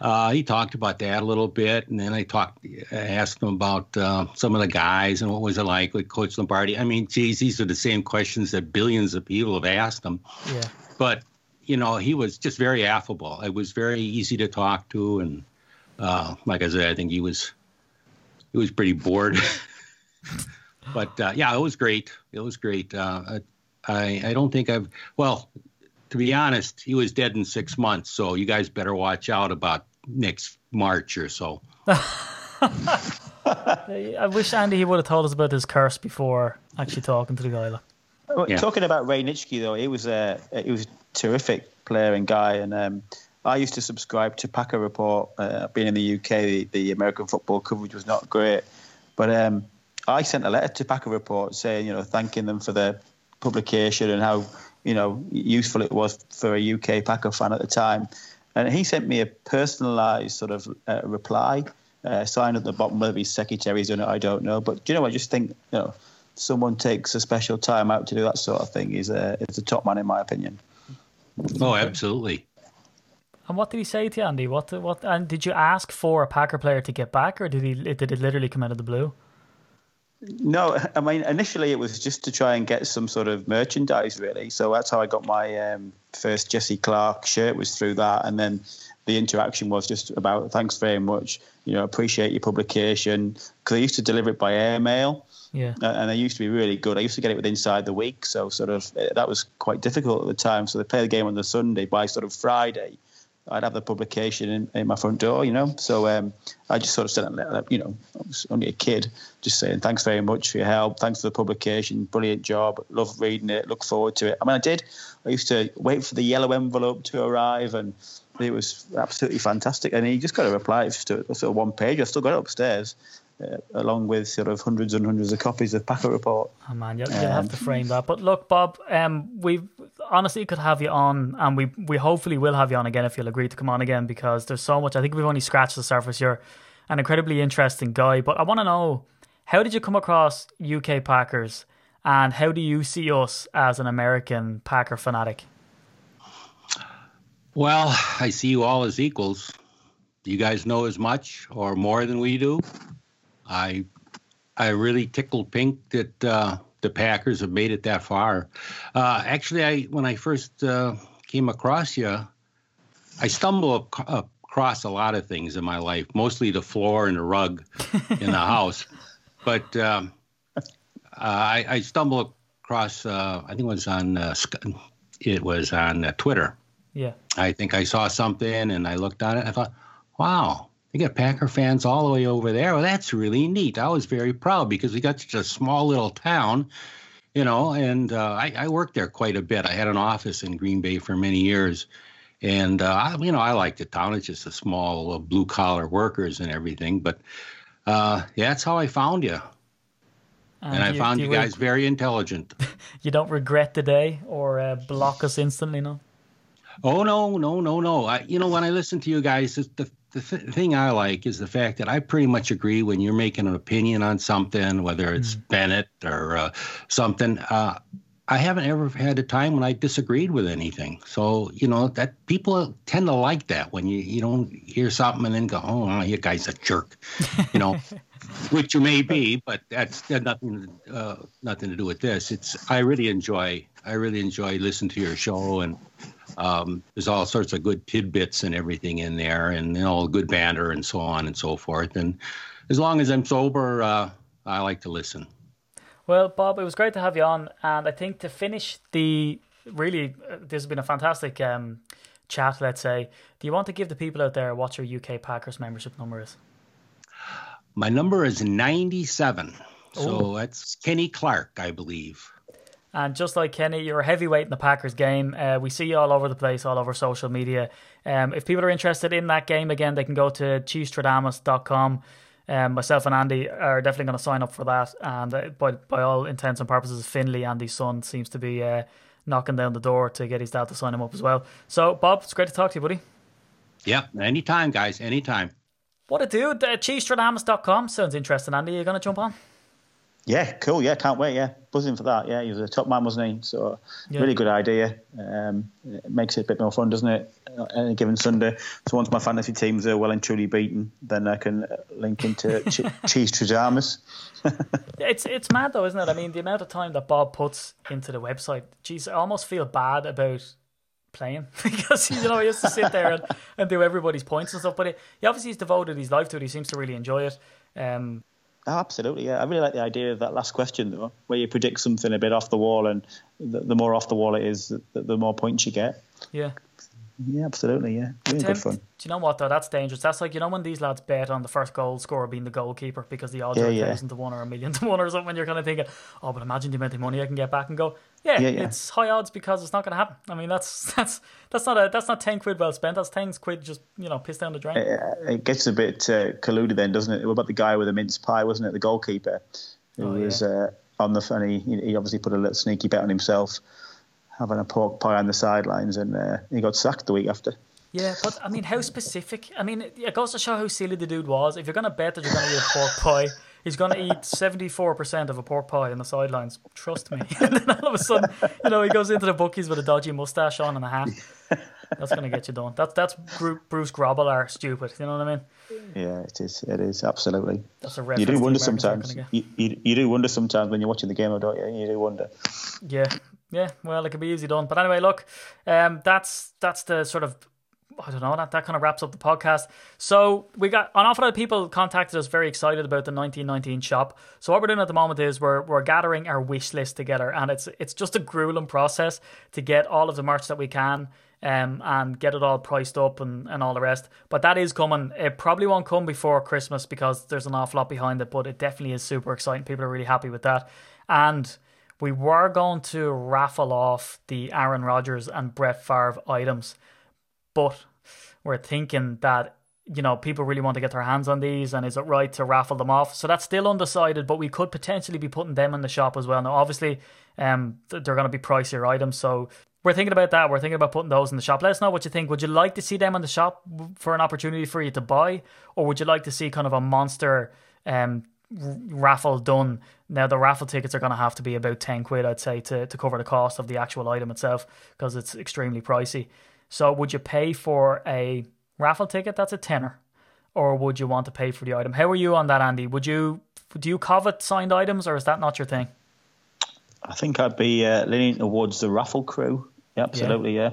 uh, he talked about that a little bit. And then I talked, I asked him about uh, some of the guys and what was it like with Coach Lombardi. I mean, geez, these are the same questions that billions of people have asked him. Yeah. But you know, he was just very affable. It was very easy to talk to, and uh, like I said, I think he was he was pretty bored. but uh, yeah, it was great. It was great. Uh, I I don't think I've well, to be honest, he was dead in six months. So you guys better watch out about next March or so. I wish Andy he would have told us about his curse before actually talking to the guy. Like. Well, Yeah. Talking about Ray Nitschke, though, he was a he was a terrific player and guy, and um, I used to subscribe to Packer Report. Uh, being in the UK, the, the American football coverage was not great, but um, I sent a letter to Packer Report saying, you know, thanking them for their publication and how you know useful it was for a UK Packer fan at the time. And he sent me a personalised sort of uh, reply, uh, signed at the bottom. Whether his secretary's done it, I don't know. But do you know, I just think you know someone takes a special time out to do that sort of thing is a is a top man in my opinion. Oh, absolutely. And what did he say to you, Andy? What what? And did you ask for a Packer player to get back, or did he did it literally come out of the blue? No, I mean initially it was just to try and get some sort of merchandise really. So that's how I got my um, first Jessie Clark shirt was through that, and then the interaction was just about thanks very much. You know, appreciate your publication because I used to deliver it by airmail. Yeah. and they used to be really good. I used to get it within inside the week, so sort of uh, that was quite difficult at the time. So they play the game on the Sunday by sort of Friday. I'd have the publication in, in my front door, you know. So um, I just sort of said, you know, I was only a kid, just saying thanks very much for your help, thanks for the publication, brilliant job, love reading it, look forward to it. I mean, I did. I used to wait for the yellow envelope to arrive, and it was absolutely fantastic. And he just got a reply, it's just a, sort of one page. I've still got it upstairs. Uh, along with sort of hundreds and hundreds of copies of Packer Report. Oh man, you'll, you'll have to frame that. But look, Bob, um, we honestly could have you on, and we we hopefully will have you on again if you'll agree to come on again because there's so much. I think we've only scratched the surface. You're an incredibly interesting guy, but I want to know how did you come across UK Packers, and how do you see us as an American Packer fanatic? Well, I see you all as equals. Do you guys know as much or more than we do. I I really tickled pink that uh, the Packers have made it that far. Uh, actually, I when I first uh, came across you, I stumbled across a lot of things in my life, mostly the floor and the rug in the house. But um, I, I, stumbled across, uh, I think it was on uh, it was on uh, Twitter. Yeah. I think I saw something and I looked on it. I thought, wow, they got Packer fans all the way over there. Well, that's really neat. I was very proud because we got such a small little town, you know, and uh, I, I, worked there quite a bit. I had an office in Green Bay for many years. And, uh, I, you know, I like the town. It's just a small uh, blue collar workers and everything. But uh, yeah, that's how I found you. and, and I you, found you, you guys re- very intelligent. you don't regret the day or uh, block us instantly, no? Oh no, no, no, no! I, you know, when I listen to you guys, the the th- thing I like is the fact that I pretty much agree when you're making an opinion on something, whether it's mm. Bennett or uh, something. Uh, I haven't ever had a time when I disagreed with anything. So you know that people tend to like that when you you don't hear something and then go, oh, you guy's a jerk, you know, which you may be, but that's that nothing uh, nothing to do with this. It's I really enjoy I really enjoy listening to your show and um, there's all sorts of good tidbits and everything in there, and you know, good banter and so on and so forth. And as long as I'm sober, uh, I like to listen. Well, Bob, it was great to have you on, and I think to finish the really, uh, this has been a fantastic um, chat. Let's say, do you want to give the people out there what your UK Packers membership number is? My number is 97. So that's Kenny Clark, I believe. And just like Kenny, you're a heavyweight in the Packers game. Uh, we see you all over the place, all over social media. Um, if people are interested in that game again, they can go to Cheestradamus.com. Um, myself and Andy are definitely going to sign up for that. And uh, by, by all intents and purposes, Finley, Andy's son, seems to be uh, knocking down the door to get his dad to sign him up as well. So, Bob, it's great to talk to you, buddy. Yeah, anytime, guys, anytime. What a dude. Uh, Cheestradamus.com. Sounds interesting, Andy. Are you going to jump on? Yeah, cool. Yeah, can't wait. Yeah, buzzing for that. Yeah, he was a top man, wasn't he? So, yeah. really good idea. Um, it makes it a bit more fun, doesn't it? Any given Sunday. So once my fantasy teams are well and truly beaten, then I can link into Ch- Cheestradamus. it's it's mad though, isn't it? I mean, the amount of time that Bob puts into the website. Geez, I almost feel bad about playing because you know he has to sit there and, and do everybody's points and stuff. But it, he obviously he's devoted his life to it. He seems to really enjoy it. Um, Oh, absolutely, yeah. I really like the idea of that last question, though, where you predict something a bit off the wall, and the, the more off the wall it is, the, the more points you get. Yeah. Yeah, absolutely. Yeah, really Tim, good fun. Do you know what though? That's dangerous. That's like you know when these lads bet on the first goal scorer being the goalkeeper because the odds yeah, are a yeah. thousand to one or a million to one or something. And you're kind of thinking, oh, but imagine the amount of money I can get back and go. Yeah, yeah, yeah. it's high odds because it's not going to happen. I mean, that's that's that's not a that's not ten quid well spent. That's ten quid just you know pissed down the drain. It, it gets a bit uh, colluded then, doesn't it? What about the guy with the mince pie? Wasn't it the goalkeeper who oh, was uh, on the funny? He, he obviously put a little sneaky bet on himself having a pork pie on the sidelines, and uh, he got sacked the week after. Yeah, but I mean, how specific? I mean, it goes to show how silly the dude was. If you're going to bet that you're going to eat a pork pie, he's going to eat 74% of a pork pie in the sidelines. Trust me. and then all of a sudden, you know, he goes into the bookies with a dodgy mustache on and a hat. That's going to get you done. That's that's Bruce Grobbelaar stupid. You know what I mean? Yeah, it is. It is absolutely. That's a You do wonder sometimes. You, you, you do wonder sometimes when you're watching the game, don't you? You do wonder. Yeah, yeah. Well, it can be easy done. But anyway, look, um, that's that's the sort of I don't know, that, that kind of wraps up the podcast. So we got an awful lot of people contacted us very excited about the 1919 shop. So what we're doing at the moment is we're we're gathering our wish list together and it's it's just a grueling process to get all of the merch that we can um, and get it all priced up and, and all the rest. But that is coming. It probably won't come before Christmas because there's an awful lot behind it, but it definitely is super exciting. People are really happy with that. And we were going to raffle off the Aaron Rodgers and Brett Favre items, but we're thinking that you know people really want to get their hands on these, and is it right to raffle them off? So that's still undecided, but we could potentially be putting them in the shop as well. Now, obviously, um, they're going to be pricier items, so we're thinking about that. We're thinking about putting those in the shop. Let us know what you think. Would you like to see them in the shop for an opportunity for you to buy, or would you like to see kind of a monster um, raffle done? Now the raffle tickets are going to have to be about ten quid, I'd say, to to cover the cost of the actual item itself because it's extremely pricey. So would you pay for a raffle ticket? That's a tenner, or would you want to pay for the item? How are you on that, Andy? Would you do you covet signed items, or is that not your thing? I think I'd be uh, leaning towards the raffle crew. Yeah, absolutely, yeah.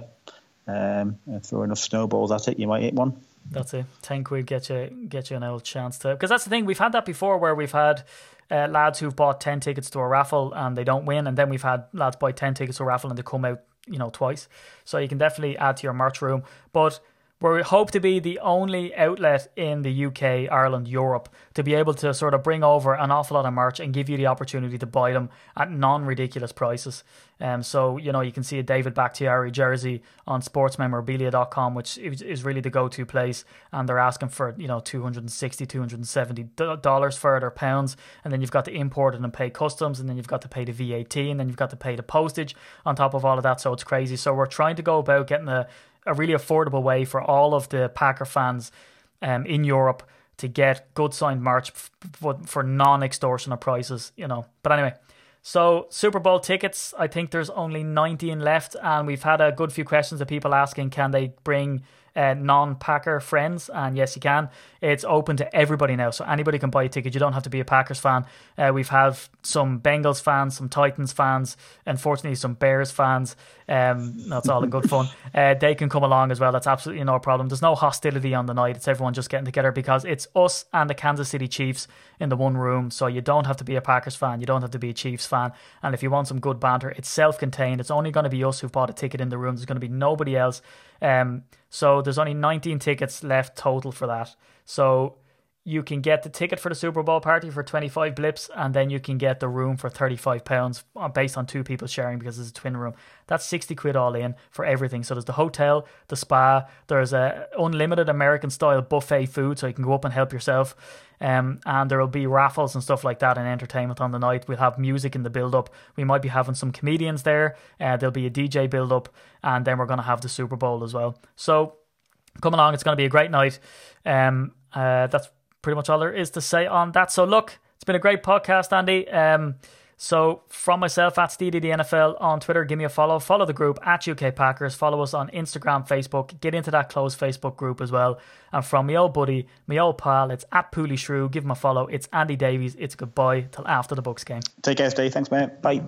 yeah. Um, throw enough snowballs at it, you might hit one. That's it. Ten quid get you get you an old chance to because that's the thing we've had that before where we've had uh, lads who've bought ten tickets to a raffle and they don't win, and then we've had lads buy ten tickets to a raffle and they come out you know twice. So you can definitely add to your merch room, but we hope to be the only outlet in the UK, Ireland, Europe to be able to sort of bring over an awful lot of merch and give you the opportunity to buy them at non ridiculous prices. Um, so, you know, you can see a David Bakhtiari jersey on sportsmemorabilia.com, which is really the go to place. And they're asking for, you know, $260, $270 for it or pounds. And then you've got to import it and pay customs. And then you've got to pay the VAT. And then you've got to pay the postage on top of all of that. So it's crazy. So we're trying to go about getting a a really affordable way for all of the Packer fans um, in Europe to get good signed merch for, for non extortionate prices, you know. But anyway, so Super Bowl tickets, I think there's only 19 left, and we've had a good few questions of people asking can they bring uh, non-Packer friends, and yes, you can. It's open to everybody now, so anybody can buy a ticket. You don't have to be a Packers fan. Uh, we've had some Bengals fans, some Titans fans, unfortunately some Bears fans. Um, that's all in good fun. Uh, they can come along as well. That's absolutely no problem. There's no hostility on the night. It's everyone just getting together because it's us and the Kansas City Chiefs in the one room. So you don't have to be a Packers fan. You don't have to be a Chiefs fan. And if you want some good banter, it's self-contained. It's only going to be us who've bought a ticket in the room. There's going to be nobody else. Um, so there's only 19 tickets left total for that. So you can get the ticket for the Super Bowl party for 25 blips, and then you can get the room for 35 pounds uh, based on two people sharing because it's a twin room. That's 60 quid all in for everything. So there's the hotel, the spa, there's a unlimited American style buffet food, so you can go up and help yourself. Um, and there will be raffles and stuff like that and entertainment on the night. We'll have music in the build up. We might be having some comedians there. Uh, there'll be a DJ build up, and then we're going to have the Super Bowl as well. So come along, it's going to be a great night. Um, uh, that's pretty much all there is to say on that. So look, it's been a great podcast, Andy. Um, so from myself at Steedy the NFL on Twitter, give me a follow. Follow the group at UK Packers. Follow us on Instagram, Facebook. Get into that closed Facebook group as well. And from my old buddy, my old pal, it's at Pooley Shrew. Give him a follow. It's Andy Davies. It's goodbye till after the Bucs game. Take care, Steve. Thanks, mate. Bye.